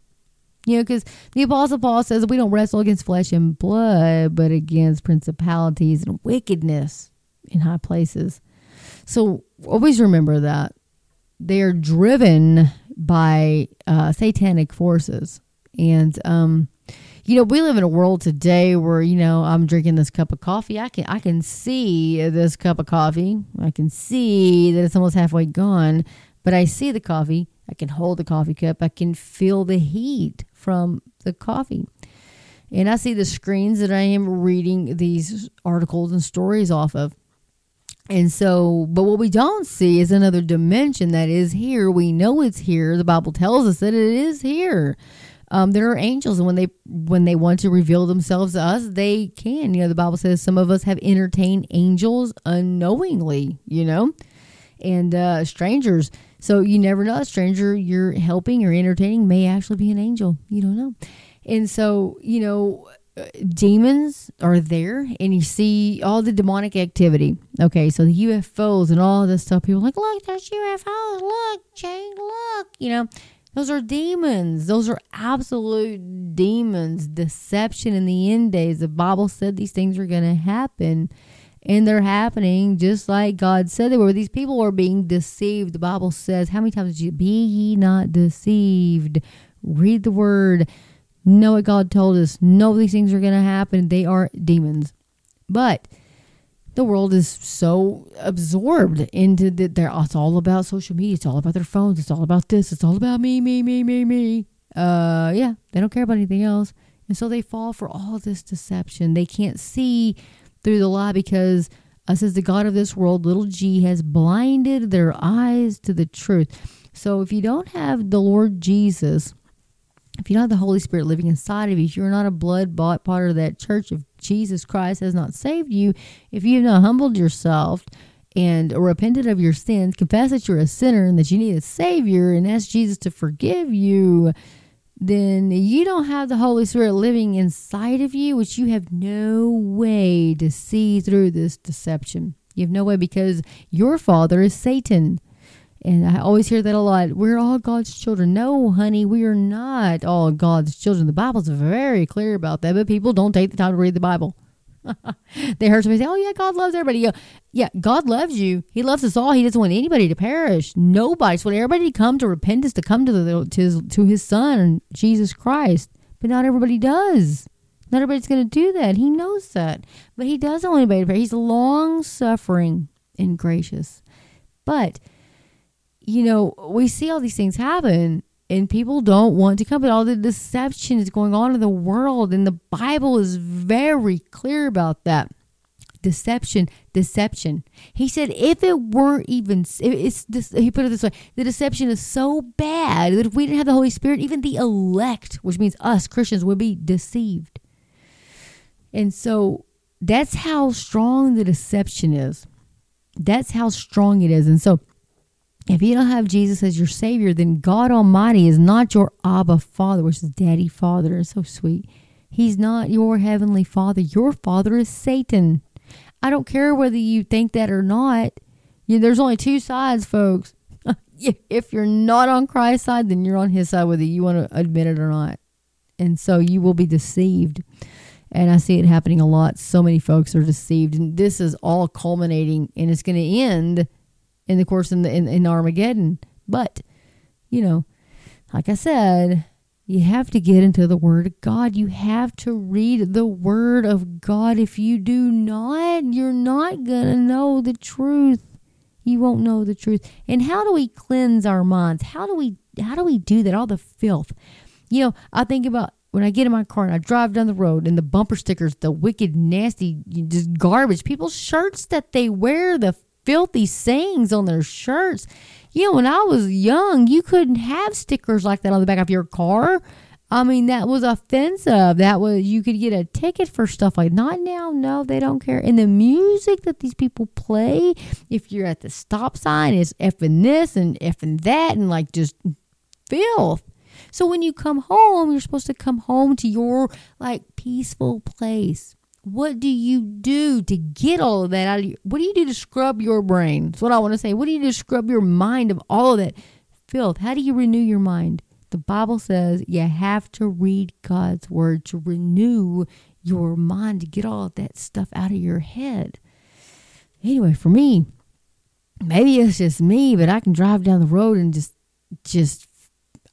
Speaker 1: You know, because the Apostle Paul says we don't wrestle against flesh and blood, but against principalities and wickedness in high places. So always remember that they are driven by uh, satanic forces. And um, you know, we live in a world today where, you know, I'm drinking this cup of coffee. I can I can see this cup of coffee. I can see that it's almost halfway gone, but I see the coffee. I can hold the coffee cup. I can feel the heat from the coffee. And I see the screens that I am reading these articles and stories off of. And so, but what we don't see is another dimension that is here. We know it's here. The Bible tells us that it is here. Um, there are angels, and when they when they want to reveal themselves to us, they can. You know, the Bible says some of us have entertained angels unknowingly. You know, and uh, strangers. So you never know. A stranger you're helping or entertaining may actually be an angel. You don't know. And so, you know, demons are there and you see all the demonic activity. Okay, so the UFOs and all this stuff. People like, look, there's UFOs. Look, Jane, look. You know, those are demons. Those are absolute demons. Deception in the end days. The Bible said these things are going to happen. And they're happening just like God said they were. These people are being deceived. The Bible says, How many times did you be ye not deceived? Read the word know what God told us, know these things are going to happen. They are demons. But the world is so absorbed into that they're it's all about social media, it's all about their phones, it's all about this, it's all about me, me, me, me, me. Uh yeah, they don't care about anything else. And so they fall for all this deception. They can't see through the lie because us as the God of this world, little g, has blinded their eyes to the truth. So if you don't have the Lord Jesus if you don't have the Holy Spirit living inside of you, if you're not a blood bought part of that church, if Jesus Christ has not saved you, if you have not humbled yourself and repented of your sins, confess that you're a sinner and that you need a Savior, and ask Jesus to forgive you, then you don't have the Holy Spirit living inside of you, which you have no way to see through this deception. You have no way because your father is Satan. And I always hear that a lot. We're all God's children. No, honey, we are not all God's children. The Bible's very clear about that, but people don't take the time to read the Bible. they heard somebody say, "Oh yeah, God loves everybody." Yeah, yeah, God loves you. He loves us all. He doesn't want anybody to perish. Nobody. So everybody to come to repentance, to come to the to his, to His Son, Jesus Christ. But not everybody does. Not everybody's going to do that. He knows that, but He doesn't want anybody to perish. He's long suffering and gracious, but you know, we see all these things happen and people don't want to come, but all the deception is going on in the world, and the Bible is very clear about that. Deception, deception. He said, if it weren't even, it's he put it this way: the deception is so bad that if we didn't have the Holy Spirit, even the elect, which means us Christians, would be deceived. And so that's how strong the deception is. That's how strong it is. And so if you don't have Jesus as your Savior, then God Almighty is not your Abba Father, which is Daddy Father. It's so sweet. He's not your Heavenly Father. Your Father is Satan. I don't care whether you think that or not. Yeah, there's only two sides, folks. if you're not on Christ's side, then you're on His side, whether you want to admit it or not. And so you will be deceived. And I see it happening a lot. So many folks are deceived. And this is all culminating, and it's going to end in the course in, the, in, in Armageddon. But, you know, like I said, you have to get into the Word of God. You have to read the Word of God. If you do not, you're not going to know the truth. You won't know the truth. And how do we cleanse our minds? How do we how do we do that? All the filth. You know, I think about when I get in my car and I drive down the road and the bumper stickers, the wicked, nasty, just garbage, people's shirts that they wear, the filthy sayings on their shirts. You know, when I was young, you couldn't have stickers like that on the back of your car. I mean, that was offensive. That was you could get a ticket for stuff like not now. No, they don't care. And the music that these people play, if you're at the stop sign, is effing this and effing that, and like just filth. So when you come home, you're supposed to come home to your like peaceful place. What do you do to get all of that out of you? What do you do to scrub your brain? That's what I want to say. What do you do to scrub your mind of all of that filth? How do you renew your mind? The Bible says you have to read God's word to renew your mind to get all of that stuff out of your head. Anyway, for me, maybe it's just me, but I can drive down the road and just, just,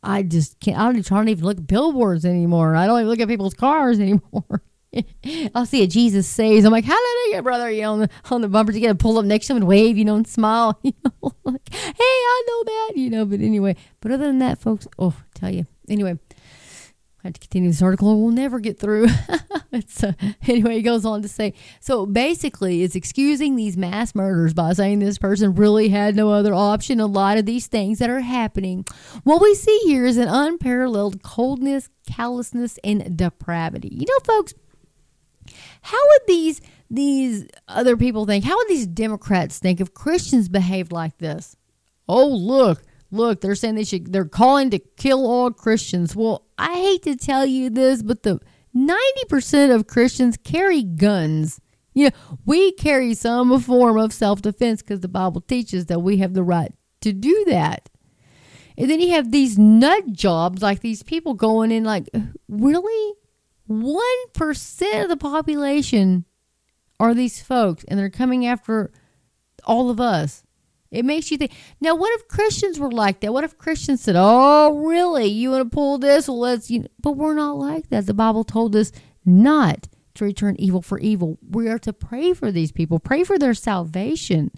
Speaker 1: I just can't. I don't, I don't even look at billboards anymore. I don't even look at people's cars anymore. I'll see a Jesus saves. I'm like, hallelujah, brother. You know, on the, on the bumper, you got to pull up next to him and wave, you know, and smile. You know, like, hey, I know that, you know. But anyway, but other than that, folks, oh, tell you. Anyway, I have to continue this article. We'll never get through. it's, uh, anyway, he goes on to say so basically, it's excusing these mass murders by saying this person really had no other option. A lot of these things that are happening. What we see here is an unparalleled coldness, callousness, and depravity. You know, folks, how would these these other people think? How would these Democrats think if Christians behaved like this? Oh, look, look, they're saying they should, they're calling to kill all Christians. Well, I hate to tell you this, but the 90% of Christians carry guns. You know, we carry some form of self defense because the Bible teaches that we have the right to do that. And then you have these nut jobs like these people going in, like, really? 1% of the population are these folks, and they're coming after all of us. It makes you think. Now, what if Christians were like that? What if Christians said, "Oh, really? You want to pull this? Well, let's." You know. But we're not like that. The Bible told us not to return evil for evil. We are to pray for these people, pray for their salvation.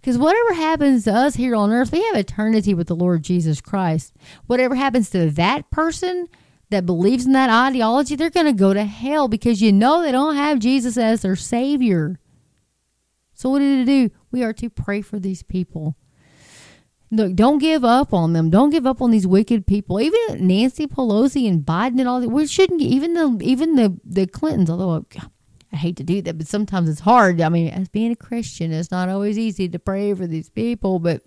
Speaker 1: Because whatever happens to us here on earth, we have eternity with the Lord Jesus Christ. Whatever happens to that person that believes in that ideology, they're going to go to hell because you know they don't have Jesus as their Savior. So, what did it do? We are to pray for these people. Look, don't give up on them. Don't give up on these wicked people. Even Nancy Pelosi and Biden and all that. We shouldn't. Even the even the the Clintons. Although I hate to do that, but sometimes it's hard. I mean, as being a Christian, it's not always easy to pray for these people, but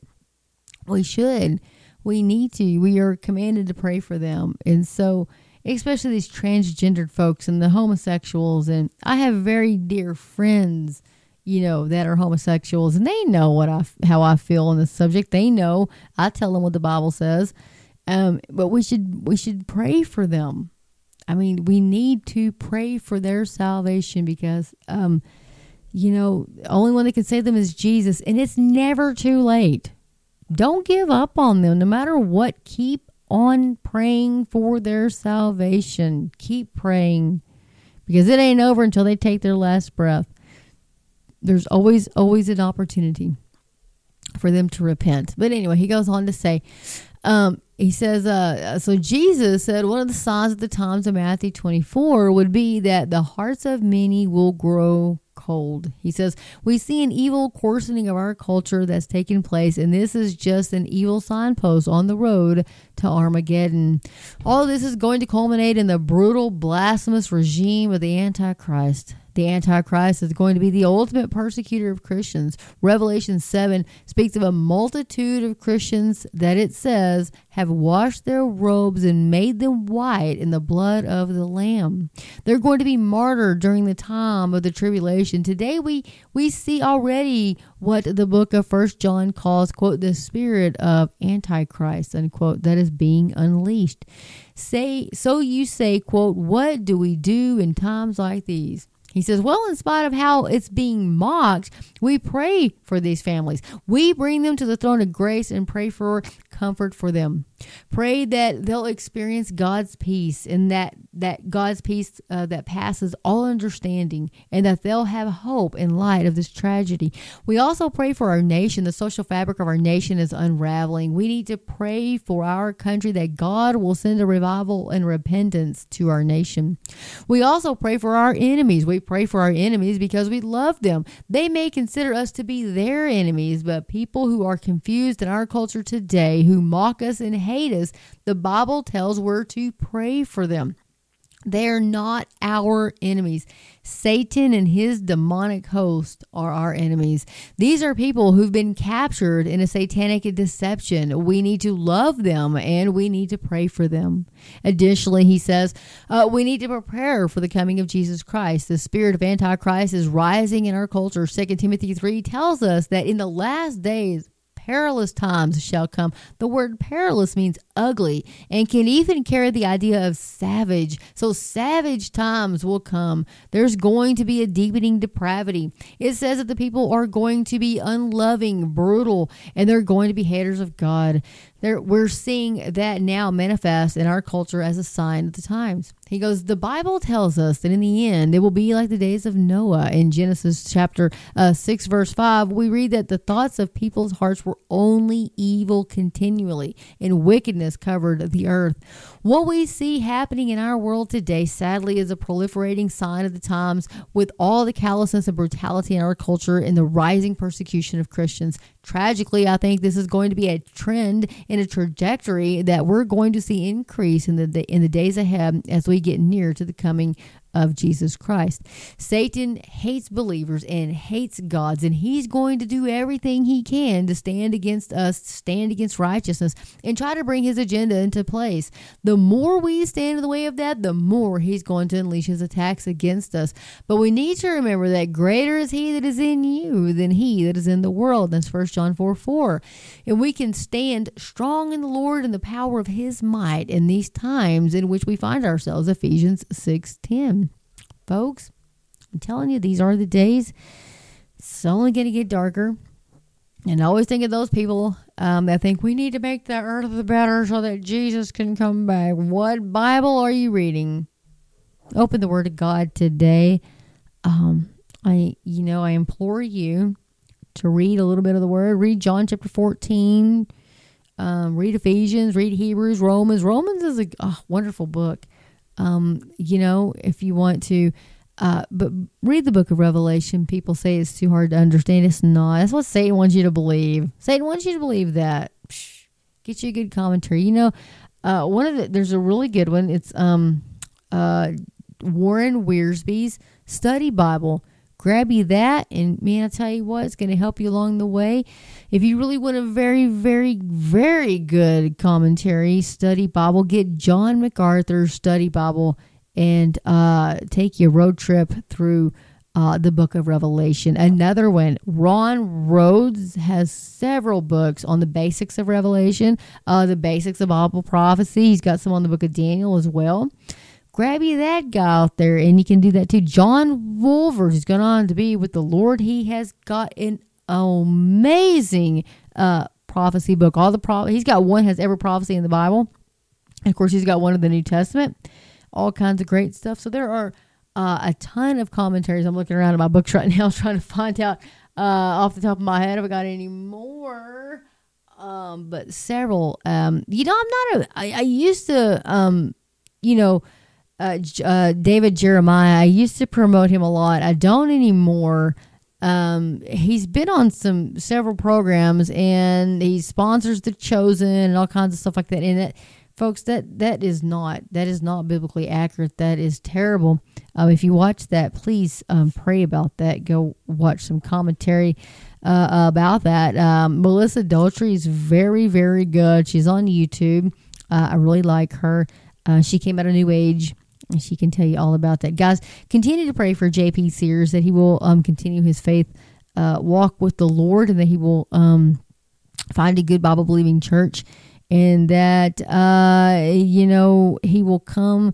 Speaker 1: we should. We need to. We are commanded to pray for them, and so especially these transgendered folks and the homosexuals. And I have very dear friends you know, that are homosexuals, and they know what I how I feel on this subject. They know I tell them what the Bible says, um, but we should we should pray for them. I mean, we need to pray for their salvation because, um, you know, the only one that can save them is Jesus, and it's never too late. Don't give up on them, no matter what. Keep on praying for their salvation. Keep praying because it ain't over until they take their last breath there's always always an opportunity for them to repent. But anyway, he goes on to say, um, he says, uh, so Jesus said one of the signs of the times of Matthew 24 would be that the hearts of many will grow cold. He says, We see an evil coarsening of our culture that's taking place, and this is just an evil signpost on the road to Armageddon. All this is going to culminate in the brutal, blasphemous regime of the Antichrist the Antichrist is going to be the ultimate persecutor of Christians. Revelation 7 speaks of a multitude of Christians that it says have washed their robes and made them white in the blood of the Lamb. They're going to be martyred during the time of the tribulation. Today we, we see already what the book of First John calls, quote, the spirit of Antichrist, unquote, that is being unleashed. Say so you say, quote, what do we do in times like these? He says, Well, in spite of how it's being mocked, we pray for these families. We bring them to the throne of grace and pray for comfort for them. Pray that they'll experience God's peace and that, that God's peace uh, that passes all understanding and that they'll have hope in light of this tragedy. We also pray for our nation. The social fabric of our nation is unraveling. We need to pray for our country that God will send a revival and repentance to our nation. We also pray for our enemies. We pray for our enemies because we love them. They may consider us to be their enemies, but people who are confused in our culture today, who mock us and hate us, the Bible tells we're to pray for them. They're not our enemies. Satan and his demonic host are our enemies. These are people who've been captured in a satanic deception. We need to love them and we need to pray for them. Additionally, he says uh, we need to prepare for the coming of Jesus Christ. The spirit of Antichrist is rising in our culture. 2 Timothy 3 tells us that in the last days, perilous times shall come. The word perilous means ugly and can even carry the idea of savage. So, savage times will come. There's going to be a deepening depravity. It says that the people are going to be unloving, brutal, and they're going to be haters of God. There, we're seeing that now manifest in our culture as a sign of the times. He goes, The Bible tells us that in the end, it will be like the days of Noah. In Genesis chapter uh, 6, verse 5, we read that the thoughts of people's hearts were only evil continually, and wickedness covered the earth. What we see happening in our world today, sadly, is a proliferating sign of the times with all the callousness and brutality in our culture and the rising persecution of Christians. Tragically, I think this is going to be a trend and a trajectory that we're going to see increase in the in the days ahead as we get near to the coming of Jesus Christ. Satan hates believers and hates gods, and he's going to do everything he can to stand against us, stand against righteousness, and try to bring his agenda into place. The more we stand in the way of that, the more he's going to unleash his attacks against us. But we need to remember that greater is he that is in you than he that is in the world. That's 1 John 4 4. And we can stand strong in the Lord and the power of his might in these times in which we find ourselves. Ephesians 6 10 folks. I'm telling you, these are the days. It's only going to get darker. And I always think of those people um, that think we need to make the earth better so that Jesus can come back. What Bible are you reading? Open the Word of God today. Um, I, you know, I implore you to read a little bit of the Word. Read John chapter 14. Um, read Ephesians. Read Hebrews, Romans. Romans is a oh, wonderful book. Um, you know, if you want to, uh, but read the book of Revelation. People say it's too hard to understand. It's not. That's what Satan wants you to believe. Satan wants you to believe that. Psh, get you a good commentary. You know, uh, one of the there's a really good one. It's um, uh, Warren Wiersbe's Study Bible grab you that and man I'll tell you what it's going to help you along the way. If you really want a very very very good commentary study bible get john macarthur's study bible and uh, take your road trip through uh, the book of revelation. Another one ron rhodes has several books on the basics of revelation uh, the basics of bible prophecy. He's got some on the book of daniel as well grab you that guy out there, and you can do that too. John Walvoord is going on to be with the Lord. He has got an amazing uh, prophecy book. All the pro- he's got one has every prophecy in the Bible. And of course, he's got one of the New Testament. All kinds of great stuff. So there are uh, a ton of commentaries. I'm looking around at my books right now, trying to find out uh, off the top of my head if I got any more. Um, but several. Um, you know, I'm not a. I, I used to. Um, you know uh, uh, David Jeremiah. I used to promote him a lot. I don't anymore. Um, he's been on some several programs and he sponsors the Chosen and all kinds of stuff like that. And that, folks, that that is not that is not biblically accurate. That is terrible. Um, if you watch that, please um, pray about that. Go watch some commentary. Uh, about that, um, Melissa Dougherty is very, very good. She's on YouTube. Uh, I really like her. Uh, she came out of New Age she can tell you all about that. Guys, continue to pray for JP Sears that he will um, continue his faith uh, walk with the Lord and that he will um, find a good Bible believing church and that, uh, you know, he will come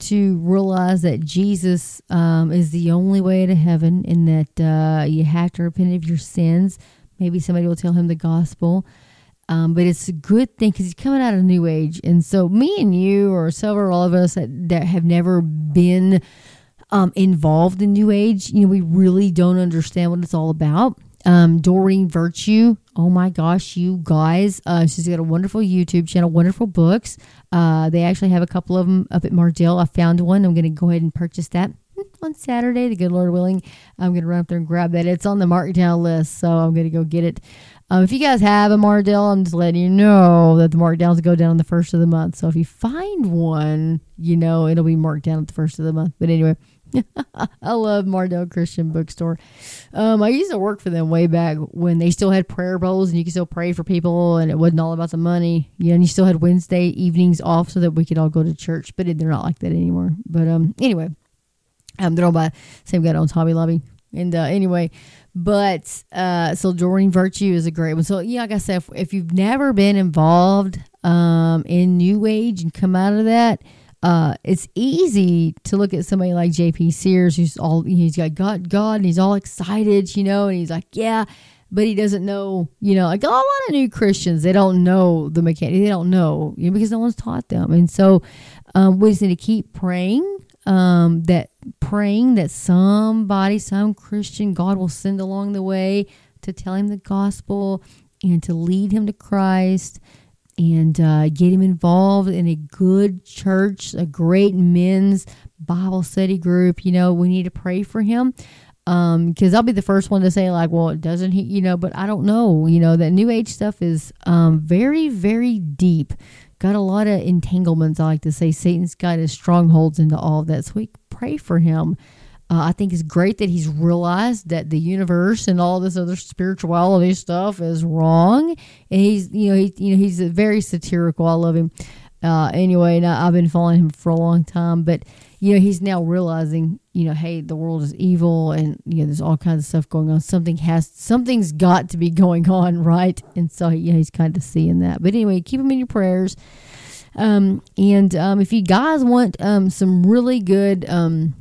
Speaker 1: to realize that Jesus um, is the only way to heaven and that uh, you have to repent of your sins. Maybe somebody will tell him the gospel. Um, but it's a good thing because he's coming out of New Age. And so, me and you, or several of us that, that have never been um, involved in New Age, you know, we really don't understand what it's all about. Um, Doreen Virtue, oh my gosh, you guys, uh, she's got a wonderful YouTube channel, wonderful books. Uh, they actually have a couple of them up at Mardel. I found one. I'm going to go ahead and purchase that on Saturday, the good Lord willing. I'm going to run up there and grab that. It's on the markdown list, so I'm going to go get it. Um, if you guys have a Mardel, I'm just letting you know that the markdowns go down the first of the month. So if you find one, you know it'll be marked down at the first of the month. But anyway, I love Mardel Christian Bookstore. Um, I used to work for them way back when they still had prayer bowls and you could still pray for people and it wasn't all about the money. Yeah, and you still had Wednesday evenings off so that we could all go to church. But they're not like that anymore. But um, anyway, um, they're all by same guy owns Hobby Lobby. And uh, anyway, but uh, so Doreen Virtue is a great one. So yeah, like I said, if, if you've never been involved um, in New Age and come out of that, uh, it's easy to look at somebody like J.P. Sears, who's all he's got God, God, and he's all excited, you know, and he's like, yeah. but he doesn't know, you know, like a lot of new Christians, they don't know the mechanic. They don't know you know, because no one's taught them. And so um, we just need to keep praying um, that praying that somebody, some Christian, God will send along the way to tell him the gospel and to lead him to Christ and uh, get him involved in a good church, a great men's Bible study group. You know, we need to pray for him because um, I'll be the first one to say like, well, doesn't he? You know, but I don't know. You know, that New Age stuff is um, very, very deep. Got a lot of entanglements. I like to say Satan's got his strongholds into all of that. So we pray for him. Uh, I think it's great that he's realized that the universe and all this other spirituality stuff is wrong, and he's you know he you know he's very satirical. I love him. Uh, anyway, I, I've been following him for a long time, but you know he's now realizing you know hey the world is evil and you know there's all kinds of stuff going on. Something has something's got to be going on, right? And so know, he's kind of seeing that. But anyway, keep him in your prayers. Um, and um, if you guys want um, some really good um,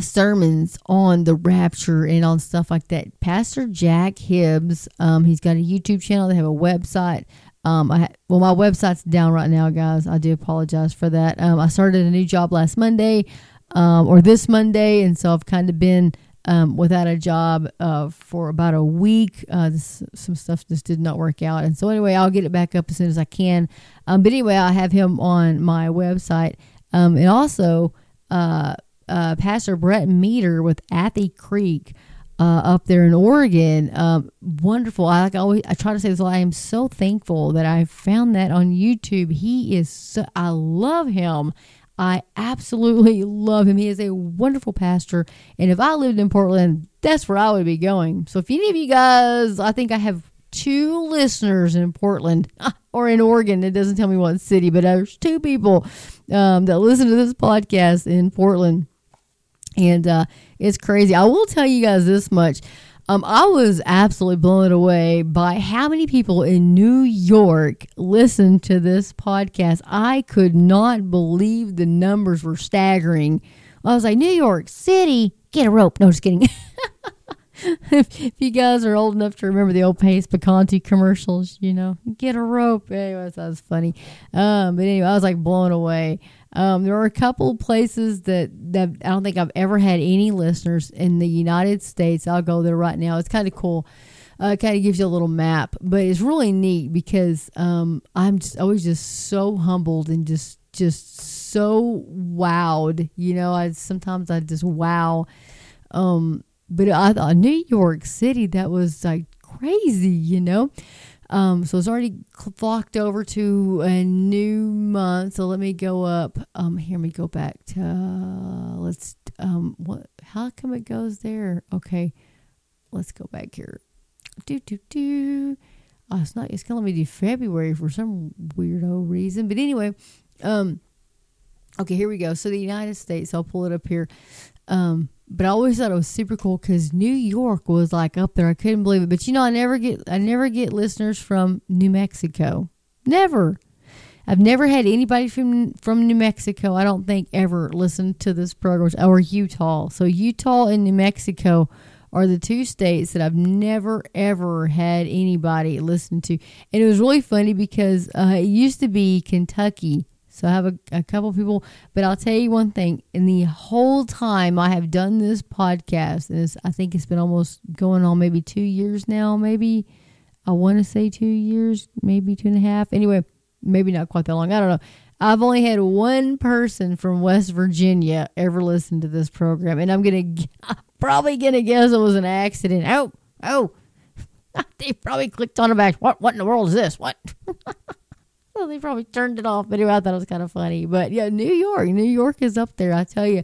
Speaker 1: sermons on the rapture and on stuff like that. Pastor Jack Hibbs, um, he's got a YouTube channel. They have a website. Um, I well, my website's down right now, guys. I do apologize for that. Um, I started a new job last Monday, um, or this Monday, and so I've kind of been um, without a job uh, for about a week. Uh, this, some stuff just did not work out, and so anyway, I'll get it back up as soon as I can. Um, but anyway, I have him on my website, um, and also. Uh, uh, Pastor Brett Meador with Athey Creek uh, up there in Oregon. Um, wonderful. I like I always I try to say this. I am so thankful that I found that on YouTube. He is so, I love him. I absolutely love him. He is a wonderful pastor. And if I lived in Portland, that's where I would be going. So if any of you guys, I think I have two listeners in Portland or in Oregon. It doesn't tell me what city, but there's two people um, that listen to this podcast in Portland and uh, it's crazy. I will tell you guys this much. Um, I was absolutely blown away by how many people in New York listened to this podcast. I could not believe the numbers were staggering. I was like, New York City, get a rope. No, just kidding. if, if, you guys are old enough to remember the old Pace Picante commercials, you know, get a rope. Anyways, that was funny. Um, but anyway, I was like blown away. Um, there are a couple places that, that I don't think I've ever had any listeners in the United States. I'll go there right now. It's kind of cool. Uh, it kind of gives you a little map, but it's really neat because um, I'm just always just so humbled and just just so wowed. You know, I sometimes I just wow. Um, but I thought New York City that was like crazy. You know. Um, so it's already clocked over to a new month. So let me go up. Um, here, let me go back to uh, let's. Um, what? How come it goes there? Okay, let's go back here. Do do do. Oh, it's not. It's telling me to February for some weirdo reason. But anyway, um, okay, here we go. So the United States. I'll pull it up here. Um, but I always thought it was super cool because New York was like up there. I couldn't believe it. But you know, I never get I never get listeners from New Mexico. Never. I've never had anybody from from New Mexico. I don't think ever listen to this program or Utah. So Utah and New Mexico are the two states that I've never ever had anybody listen to. And it was really funny because uh, it used to be Kentucky so I have a, a couple people, but I'll tell you one thing. In the whole time I have done this podcast, and I think it's been almost going on maybe two years now, maybe I want to say two years, maybe two and a half. Anyway, maybe not quite that long. I don't know. I've only had one person from West Virginia ever listen to this program, and I'm gonna I'm probably gonna guess it was an accident. Oh, oh, they probably clicked on it back. What? What in the world is this? What? well, they probably turned it off. But anyway, I thought it was kind of funny. But yeah, New York, New York is up there. I tell you,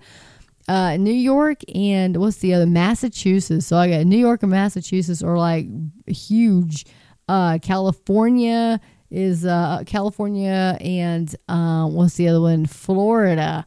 Speaker 1: uh, New York and what's the other? Massachusetts. So I got New York and Massachusetts are like huge. Uh, California is uh, California and uh, what's the other one? Florida.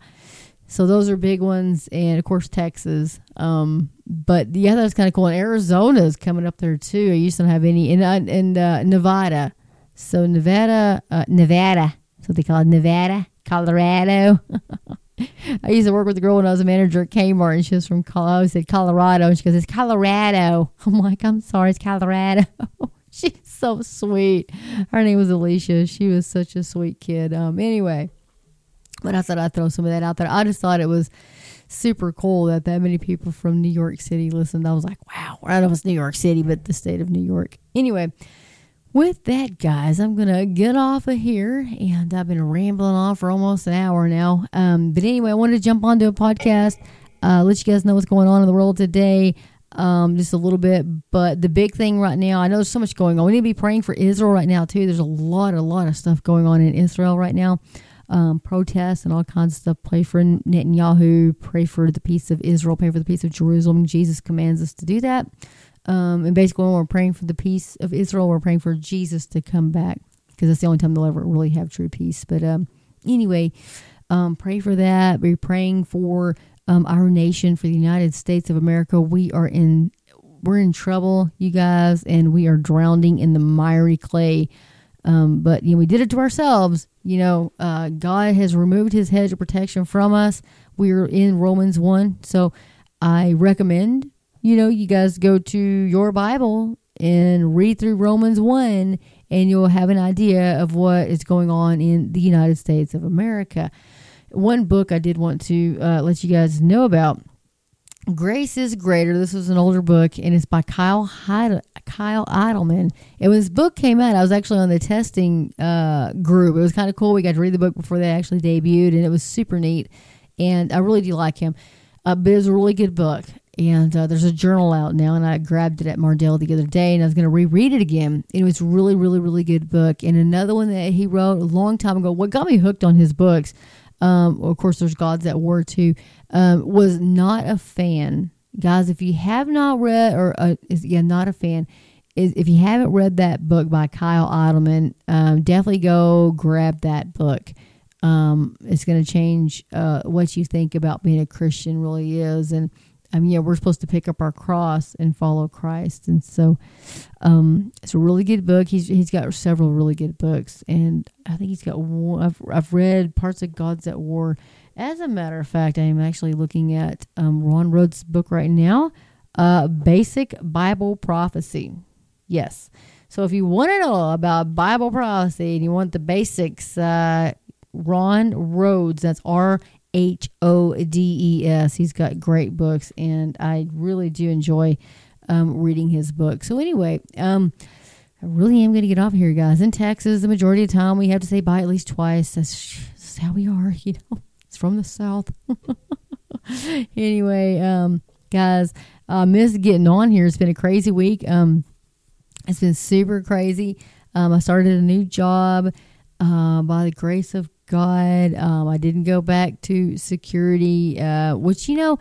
Speaker 1: So those are big ones, and of course Texas. Um, but yeah, that's kind of cool. And Arizona is coming up there too. I used to have any, and uh, and uh, Nevada. So Nevada, uh, Nevada, that's what they call it, Nevada, Colorado. I used to work with a girl when I was a manager at Kmart, and she was from Col- I said Colorado, and she goes, "It's Colorado." I'm like, "I'm sorry, it's Colorado." She's so sweet. Her name was Alicia. She was such a sweet kid. Um, anyway, but I thought I'd throw some of that out there. I just thought it was super cool that that many people from New York City listened. I was like, wow. I don't know if it's New York City, but the state of New York. Anyway, with that, guys, I'm gonna get off of here, and I've been rambling on for almost an hour now. Um, but anyway, I wanted to jump onto a podcast, uh, let you guys know what's going on in the world today. Um, just a little bit, but the big thing right now, I know there's so much going on. We need to be praying for Israel right now too. There's a lot, a lot of stuff going on in Israel right now um, protests and all kinds of stuff. Pray for Netanyahu, pray for the peace of Israel, pray for the peace of Jerusalem. Jesus commands us to do that. Um, and basically, when we're praying for the peace of Israel, we're praying for Jesus to come back because that's the only time they'll ever really have true peace. But um, anyway, um, pray for that. We're praying for um, our nation, for the United States of America. We are in we're in trouble, you guys, and we are drowning in the miry clay. Um, but you know, we did it to ourselves. You know, uh, God has removed His hedge of protection from us. We're in Romans one, so I recommend you know, you guys go to your Bible and read through Romans 1, and you'll have an idea of what is going on in the United States of America. One book I did want to uh, let you guys know about Grace is Greater. This was an older book, and it's by Kyle Heidel, Kyle Idleman. And when this book came out, I was actually on the testing uh, group. It was kind of cool. We got to read the book before they actually debuted, and it was super neat. And I really do like him. Uh, but it's a really good book. And uh, there's a journal out now, and I grabbed it at Mardel the other day, and I was going to reread it again. It was really, really, really good book. And another one that he wrote a long time ago. What got me hooked on his books, um, of course, there's Gods at War too. Um, was not a fan, guys. If you have not read, or uh, is, yeah, not a fan, is if you haven't read that book by Kyle Idleman, um, definitely go grab that book. Um, it's going to change uh, what you think about being a Christian. Really is, and I mean, yeah, we're supposed to pick up our cross and follow Christ, and so um, it's a really good book. He's he's got several really good books, and I think he's got one. I've I've read parts of Gods at War. As a matter of fact, I am actually looking at um, Ron Rhodes' book right now, uh, Basic Bible Prophecy. Yes. So if you want to know about Bible prophecy and you want the basics, uh, Ron Rhodes, that's R H O D E S. He's got great books, and I really do enjoy um, reading his book. So, anyway, um, I really am going to get off here, guys. In Texas, the majority of the time we have to say bye at least twice. That's, that's how we are, you know. It's from the South. anyway, um, guys, I uh, miss getting on here. It's been a crazy week. Um, it's been super crazy. Um, I started a new job uh, by the grace of God. Um, I didn't go back to security, uh, which, you know,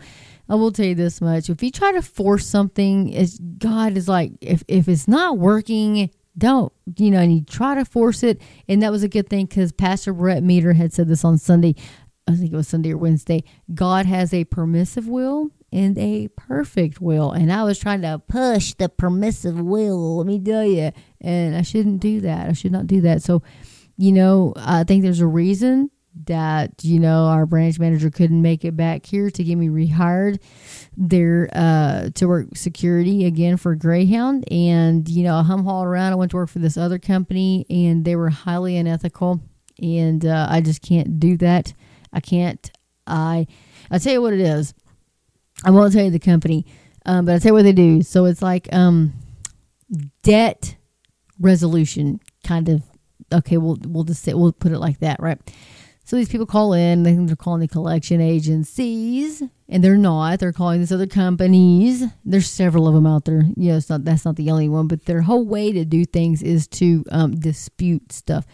Speaker 1: I will tell you this much. If you try to force something, it's, God is like, if, if it's not working, don't, you know, and you try to force it. And that was a good thing because Pastor Brett Meador had said this on Sunday. I think it was Sunday or Wednesday. God has a permissive will and a perfect will. And I was trying to push the permissive will, let me tell you. And I shouldn't do that. I should not do that. So, you know, I think there's a reason that you know our branch manager couldn't make it back here to get me rehired there uh, to work security again for Greyhound, and you know I hum hauled around. I went to work for this other company, and they were highly unethical, and uh, I just can't do that. I can't. I I tell you what it is. I won't tell you the company, um, but I tell you what they do. So it's like um, debt resolution kind of okay, we'll we'll just say we'll put it like that, right? So these people call in, they think they're calling the collection agencies, and they're not. They're calling these other companies. There's several of them out there. Yeah, it's not that's not the only one, but their whole way to do things is to um, dispute stuff.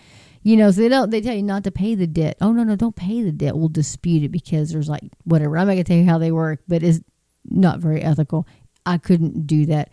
Speaker 1: You know, so they don't. They tell you not to pay the debt. Oh no, no, don't pay the debt. We'll dispute it because there's like whatever. I'm not gonna tell you how they work, but it's not very ethical. I couldn't do that.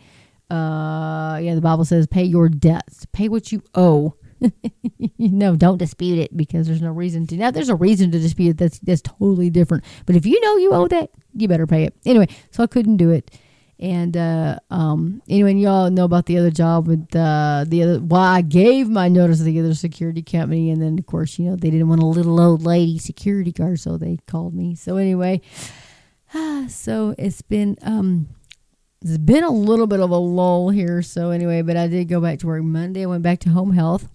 Speaker 1: Uh, yeah, the Bible says, "Pay your debts. Pay what you owe." no, don't dispute it because there's no reason to. Now, there's a reason to dispute it. That's that's totally different. But if you know you owe that, you better pay it anyway. So I couldn't do it, And uh, um, anyway, y'all know about the other job with uh, the other. Well, I gave my notice to the other security company, and then of course, you know, they didn't want a little old lady security guard, so they called me. So anyway, so it's been um, it's been a little bit of a lull here. So anyway, but I did go back to work Monday. I went back to home health.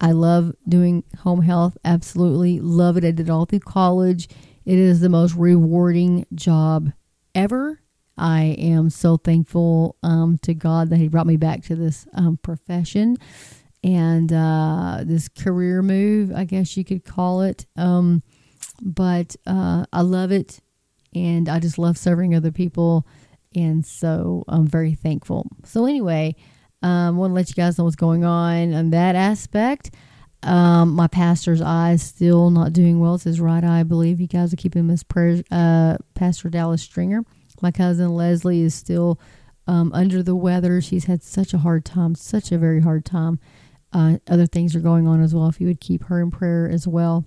Speaker 1: I love doing home health. Absolutely love it. I did it all through college. It is the most rewarding job ever I am so thankful um, to God that He brought me back to this um, profession and uh, this career move, I guess you could call it. Um, but uh, I love it, and I just love serving other people, and so I'm very thankful. So anyway, um, want to let you guys know what's going on on that aspect. Um, my pastor's eye is still not doing well. It's his right eye, I believe. You guys are keeping him as prayer, uh, Pastor Dallas Stringer. My cousin Leslie is still um, under the weather. She's had such a hard time, such a very hard time. Uh, other things are going on as well. If you would keep her in prayer as well.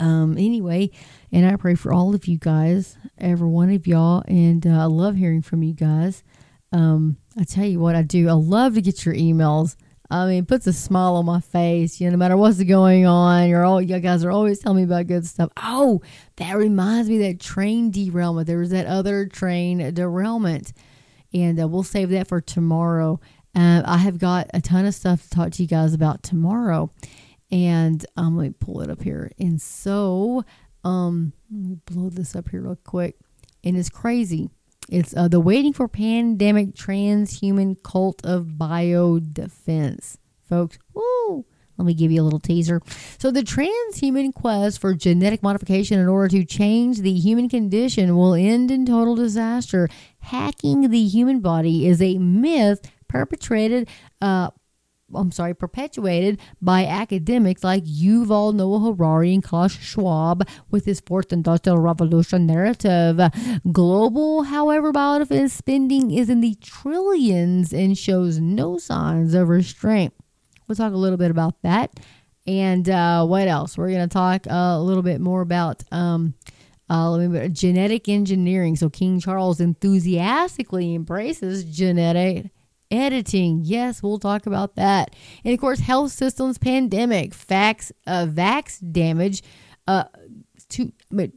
Speaker 1: Um, anyway, and I pray for all of you guys, every one of y'all, and uh, I love hearing from you guys. Um, I tell you what, I do. I love to get your emails. I mean, it puts a smile on my face. You know, no matter what's going on, you're all you guys are always telling me about good stuff. Oh, that reminds me that train derailment. There was that other train derailment, and uh, we'll save that for tomorrow. Uh, I have got a ton of stuff to talk to you guys about tomorrow, and um, let me pull it up here. And so, um, let me blow this up here real quick. And it's crazy it's uh, the Waiting for Pandemic Transhuman Cult of Biodefense. Folks, woo! Let me give you a little teaser. So, the transhuman quest for genetic modification in order to change the human condition will end in total disaster. Hacking the human body is a myth perpetrated uh, I'm sorry, perpetuated by academics like Yuval Noah Harari and Klaus Schwab with his fourth industrial revolution narrative. Global, however, biodefense spending is in the trillions and shows no signs of restraint. We'll talk a little bit about that. And uh, what else? We're going to talk uh, a little bit more about um, uh, me, genetic engineering. So King Charles enthusiastically embraces genetic editing. Yes, we'll talk about that. And of course, health systems pandemic, facts, uh, vax damage, uh, two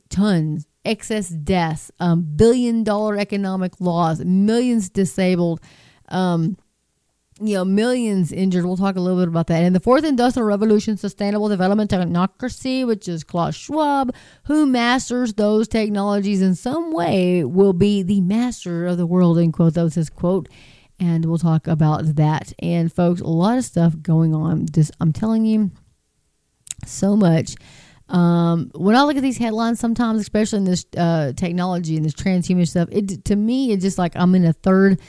Speaker 1: tons, excess deaths, um, billion dollar economic loss, millions disabled. Um, you know, millions injured. We'll talk a little bit about that. And the fourth industrial revolution, sustainable development technocracy, which is Klaus Schwab, who masters those technologies in some way, will be the master of the world. End quote. That was his quote and we'll talk about that. And folks, a lot of stuff going on. Just I'm telling you, so much. Um, when I look at these headlines, sometimes, especially in this uh, technology and this transhuman stuff, it to me it's just like I'm in a third.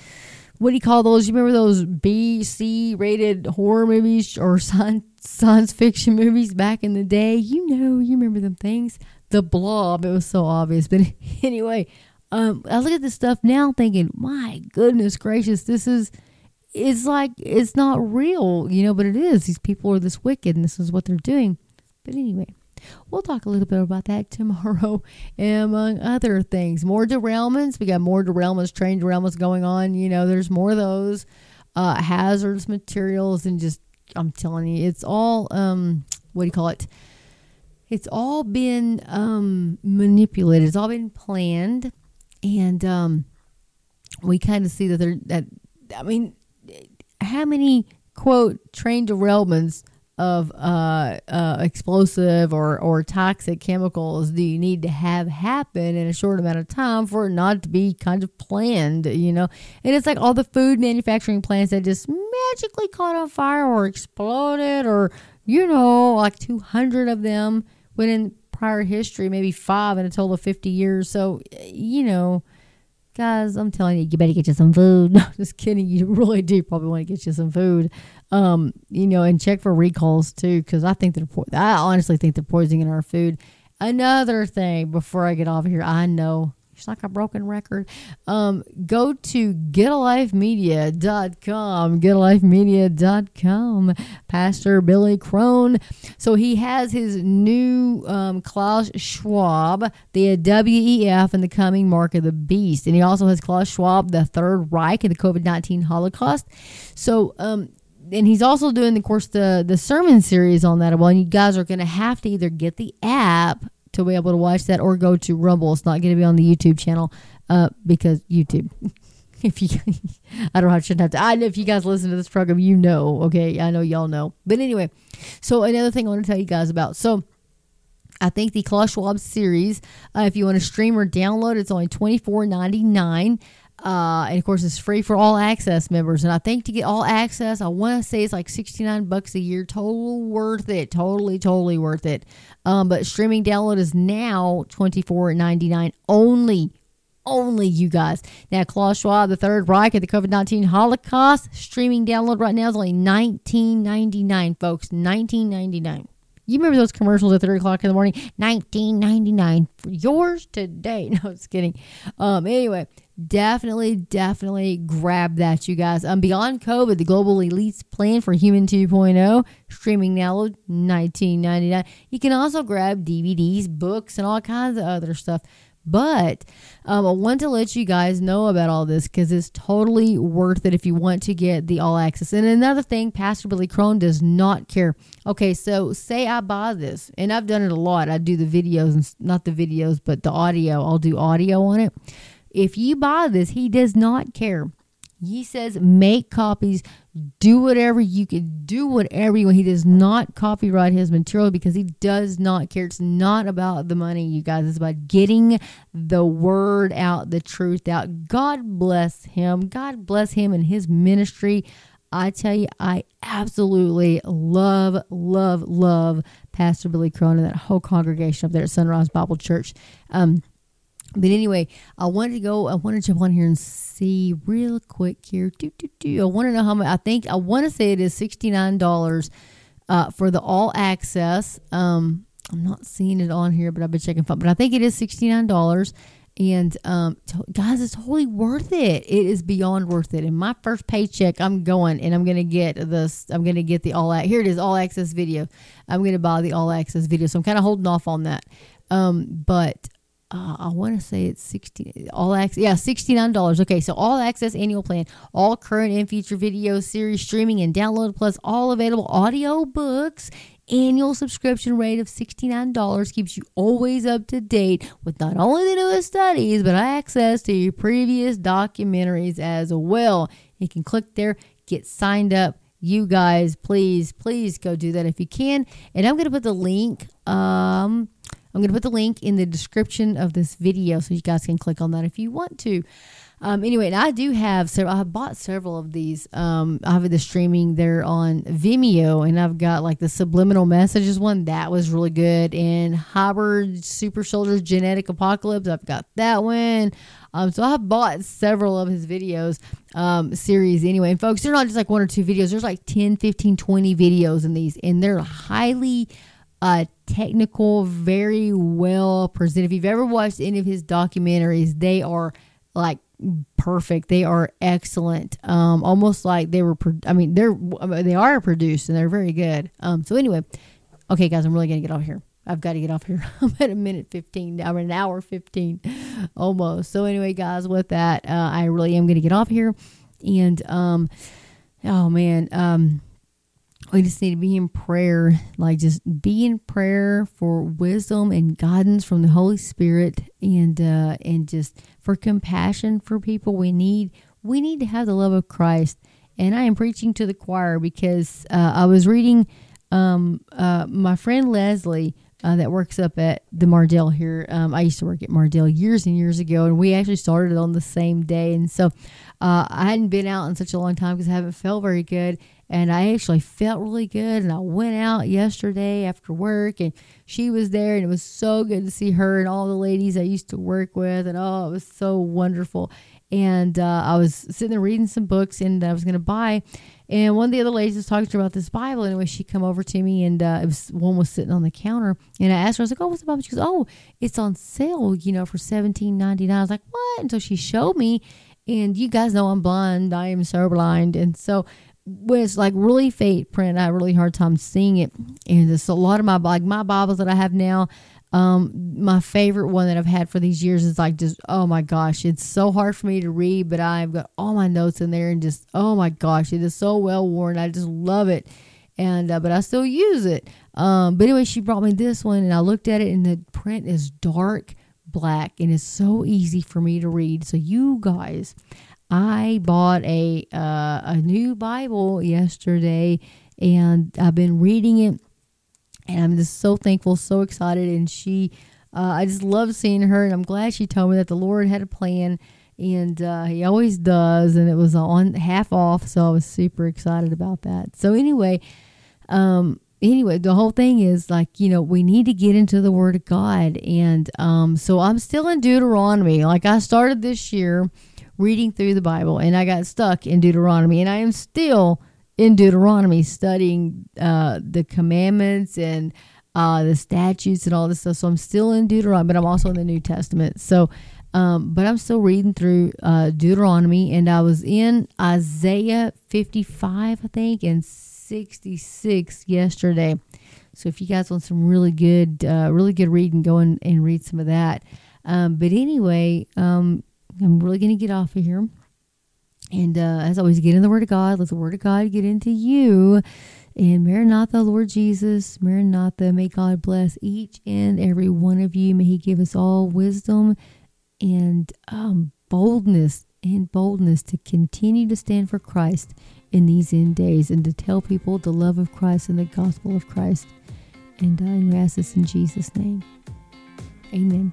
Speaker 1: What do you call those? You remember those B, C rated horror movies or science science fiction movies back in the day? You know, you remember them things. The Blob. It was so obvious, but anyway, um, I look at this stuff now thinking, my goodness gracious, this is, it's like, it's not real, you know, but it is. These people are this wicked and this is what they're doing. But anyway, we'll talk a little bit about that tomorrow, among other things. More derailments. We got more derailments, train derailments going on. You know, there's more of those uh, hazardous materials and just, I'm telling you, it's all, um, what do you call it? It's all been um, manipulated. It's all been planned and um, we kind of see that there that I mean, how many quote train derailments of uh, uh, explosive or, or toxic chemicals do you need to have happen in a short amount of time for it not to be kind of planned, you know? And it's like all the food manufacturing plants that just magically caught on fire or exploded, or, you know, like 200 of them within history, maybe five in a total of 50 years. So, you know, guys, I'm telling you, you better get you some food. No, just kidding. You really do probably want to get you some food. Um, you know, and check for recalls too, because I think they're, I honestly think they're poisoning our food. Another thing before I get off here, I know It's like a broken record. Um, go to getalifemedia.com. Getalifemedia.com. Pastor Billy Crone. So he has his new um, Klaus Schwab, the WEF, and the coming mark of the beast. And he also has Klaus Schwab, the Third Reich, and the COVID 19 Holocaust. So, um, and he's also doing, of course, the the sermon series on that. Well, and you guys are going to have to either get the app to be able to watch that or go to Rumble. It's not going to be on the YouTube channel uh, because YouTube. if you, I don't know, I shouldn't have to. I know if you guys listen to this program, you know. Okay, I know y'all know. But anyway, so another thing I want to tell you guys about. So. I think the Klaus Schwab series, uh, if you want to stream or download, it's only twenty four ninety nine. Uh, and of course, it's free for all access members. And I think to get all access, I want to say it's like 69 bucks a year. Total worth it. Totally, totally worth it. Um, but streaming download is now 24.99 only. Only you guys. Now, Klaus Schwab, the Third Reich, at the COVID 19 Holocaust, streaming download right now is only 19.99, folks. 19.99. You remember those commercials at three o'clock in the morning? Nineteen ninety nine for yours today. No, just kidding. Um, anyway, definitely, definitely grab that, you guys. Um, beyond COVID, the global elites plan for Human 2.0 streaming now, nineteen ninety nine. You can also grab DVDs, books, and all kinds of other stuff. But um, I want to let you guys know about all this because it's totally worth it if you want to get the all access. And another thing, Pastor Billy Crone does not care. Okay, so say I buy this, and I've done it a lot. I do the videos, and not the videos, but the audio. I'll do audio on it. If you buy this, he does not care. He says make copies, do whatever you can, do whatever you want. He does not copyright his material because he does not care. It's not about the money, you guys. It's about getting the word out, the truth out. God bless him. God bless him and his ministry. I tell you, I absolutely love, love, love Pastor Billy Crone and that whole congregation up there at Sunrise Bible Church. Um, but anyway, I wanted to go. I want to jump on here and see real quick here. Do, do, do. I want to know how much. I think I want to say it is sixty nine dollars uh, for the all access. Um, I'm not seeing it on here, but I've been checking. But I think it is sixty nine dollars. And um, guys, it's totally worth it. It is beyond worth it. And my first paycheck, I'm going and I'm gonna get this. I'm gonna get the all here. It is all access video. I'm gonna buy the all access video. So I'm kind of holding off on that. Um, but uh, I want to say it's 60 all access yeah $69 okay so all access annual plan all current and future video series streaming and download plus all available audio books annual subscription rate of $69 keeps you always up to date with not only the newest studies but access to your previous documentaries as well. You can click there get signed up. You guys please please go do that if you can. And i'm going to put the link um I'm going to put the link in the description of this video so you guys can click on that if you want to. Um, anyway, and I do have several. I bought several of these. Um, I have the streaming there on Vimeo, and I've got like the subliminal messages one that was really good, and hybrid super soldiers genetic apocalypse. I've got that one. Um, so I have bought several of his videos um, series anyway. And folks, they're not just like one or two videos. There's like 10, 15, 20 videos in these, and they're highly uh, technical, very well presented. If you've ever watched any of his documentaries, they are like perfect. They are excellent. Um, almost like they were. Pro- I mean, they're they are produced and they're very good. Um, so anyway, okay, guys, I'm really gonna get off here. I've got to get off here. I'm at a minute 15. I'm an hour 15 almost. So anyway, guys, with that, uh, I really am going to get off here. And, um, oh man, um, we just need to be in prayer, like just be in prayer for wisdom and guidance from the Holy Spirit, and uh, and just for compassion for people. We need we need to have the love of Christ. And I am preaching to the choir because uh, I was reading um, uh, my friend Leslie. Uh, that works up at the Mardel here. Um, I used to work at Mardel years and years ago, and we actually started on the same day. And so uh, I hadn't been out in such a long time because I haven't felt very good and I actually felt really good. And I went out yesterday after work, and she was there, and it was so good to see her and all the ladies I used to work with, and oh, it was so wonderful. And uh, I was sitting there reading some books, and I was going to buy And one of the other ladies was talking to her about this Bible. And anyway, she come over to me, and uh, it was one was sitting on the counter, and I asked her, I was like, "Oh, what's the Bible?" She goes, "Oh, it's on sale, you know, for seventeen ninety nine. I was like, "What?" And so she showed me, and you guys know I'm blind. I am so blind, and so it's like really faint print, I have a really hard time seeing it. And it's a lot of my like my Bibles that I have now. Um, my favorite one that I've had for these years is like just oh my gosh, it's so hard for me to read, but I've got all my notes in there and just oh my gosh, it is so well worn. I just love it, and uh, but I still use it. Um, but anyway, she brought me this one, and I looked at it, and the print is dark black, and it's so easy for me to read. So you guys, I bought a uh, a new Bible yesterday, and I've been reading it and I'm just so thankful, so excited. And she, uh, I just love seeing her, and I'm glad she told me that the Lord had a plan, and uh, He always does. And it was on half off, so I was super excited about that. So anyway, um, anyway, the whole thing is like you know we need to get into the Word of God, and um, so I'm still in Deuteronomy. Like I started this year reading through the Bible, and I got stuck in Deuteronomy, and I am still in Deuteronomy studying uh, the commandments and uh, the statutes and all this stuff. So I'm still in Deuteronomy, but I'm also in the New Testament. So, um, but I'm still reading through uh, Deuteronomy, and I was in Isaiah 55, I think, and 66 yesterday. So if you guys want some really good, uh, really good reading, go and read some of that. Um, but anyway, um, I'm really going to get off of here. And uh, as always, get in the Word of God. Let the Word of God get into you. And Maranatha, Lord Jesus, Maranatha, may God bless each and every one of you. May He give us all wisdom and um, boldness and boldness to continue to stand for Christ in these end days and to tell people the love of Christ and the gospel of Christ. And I ask this in Jesus' name. Amen.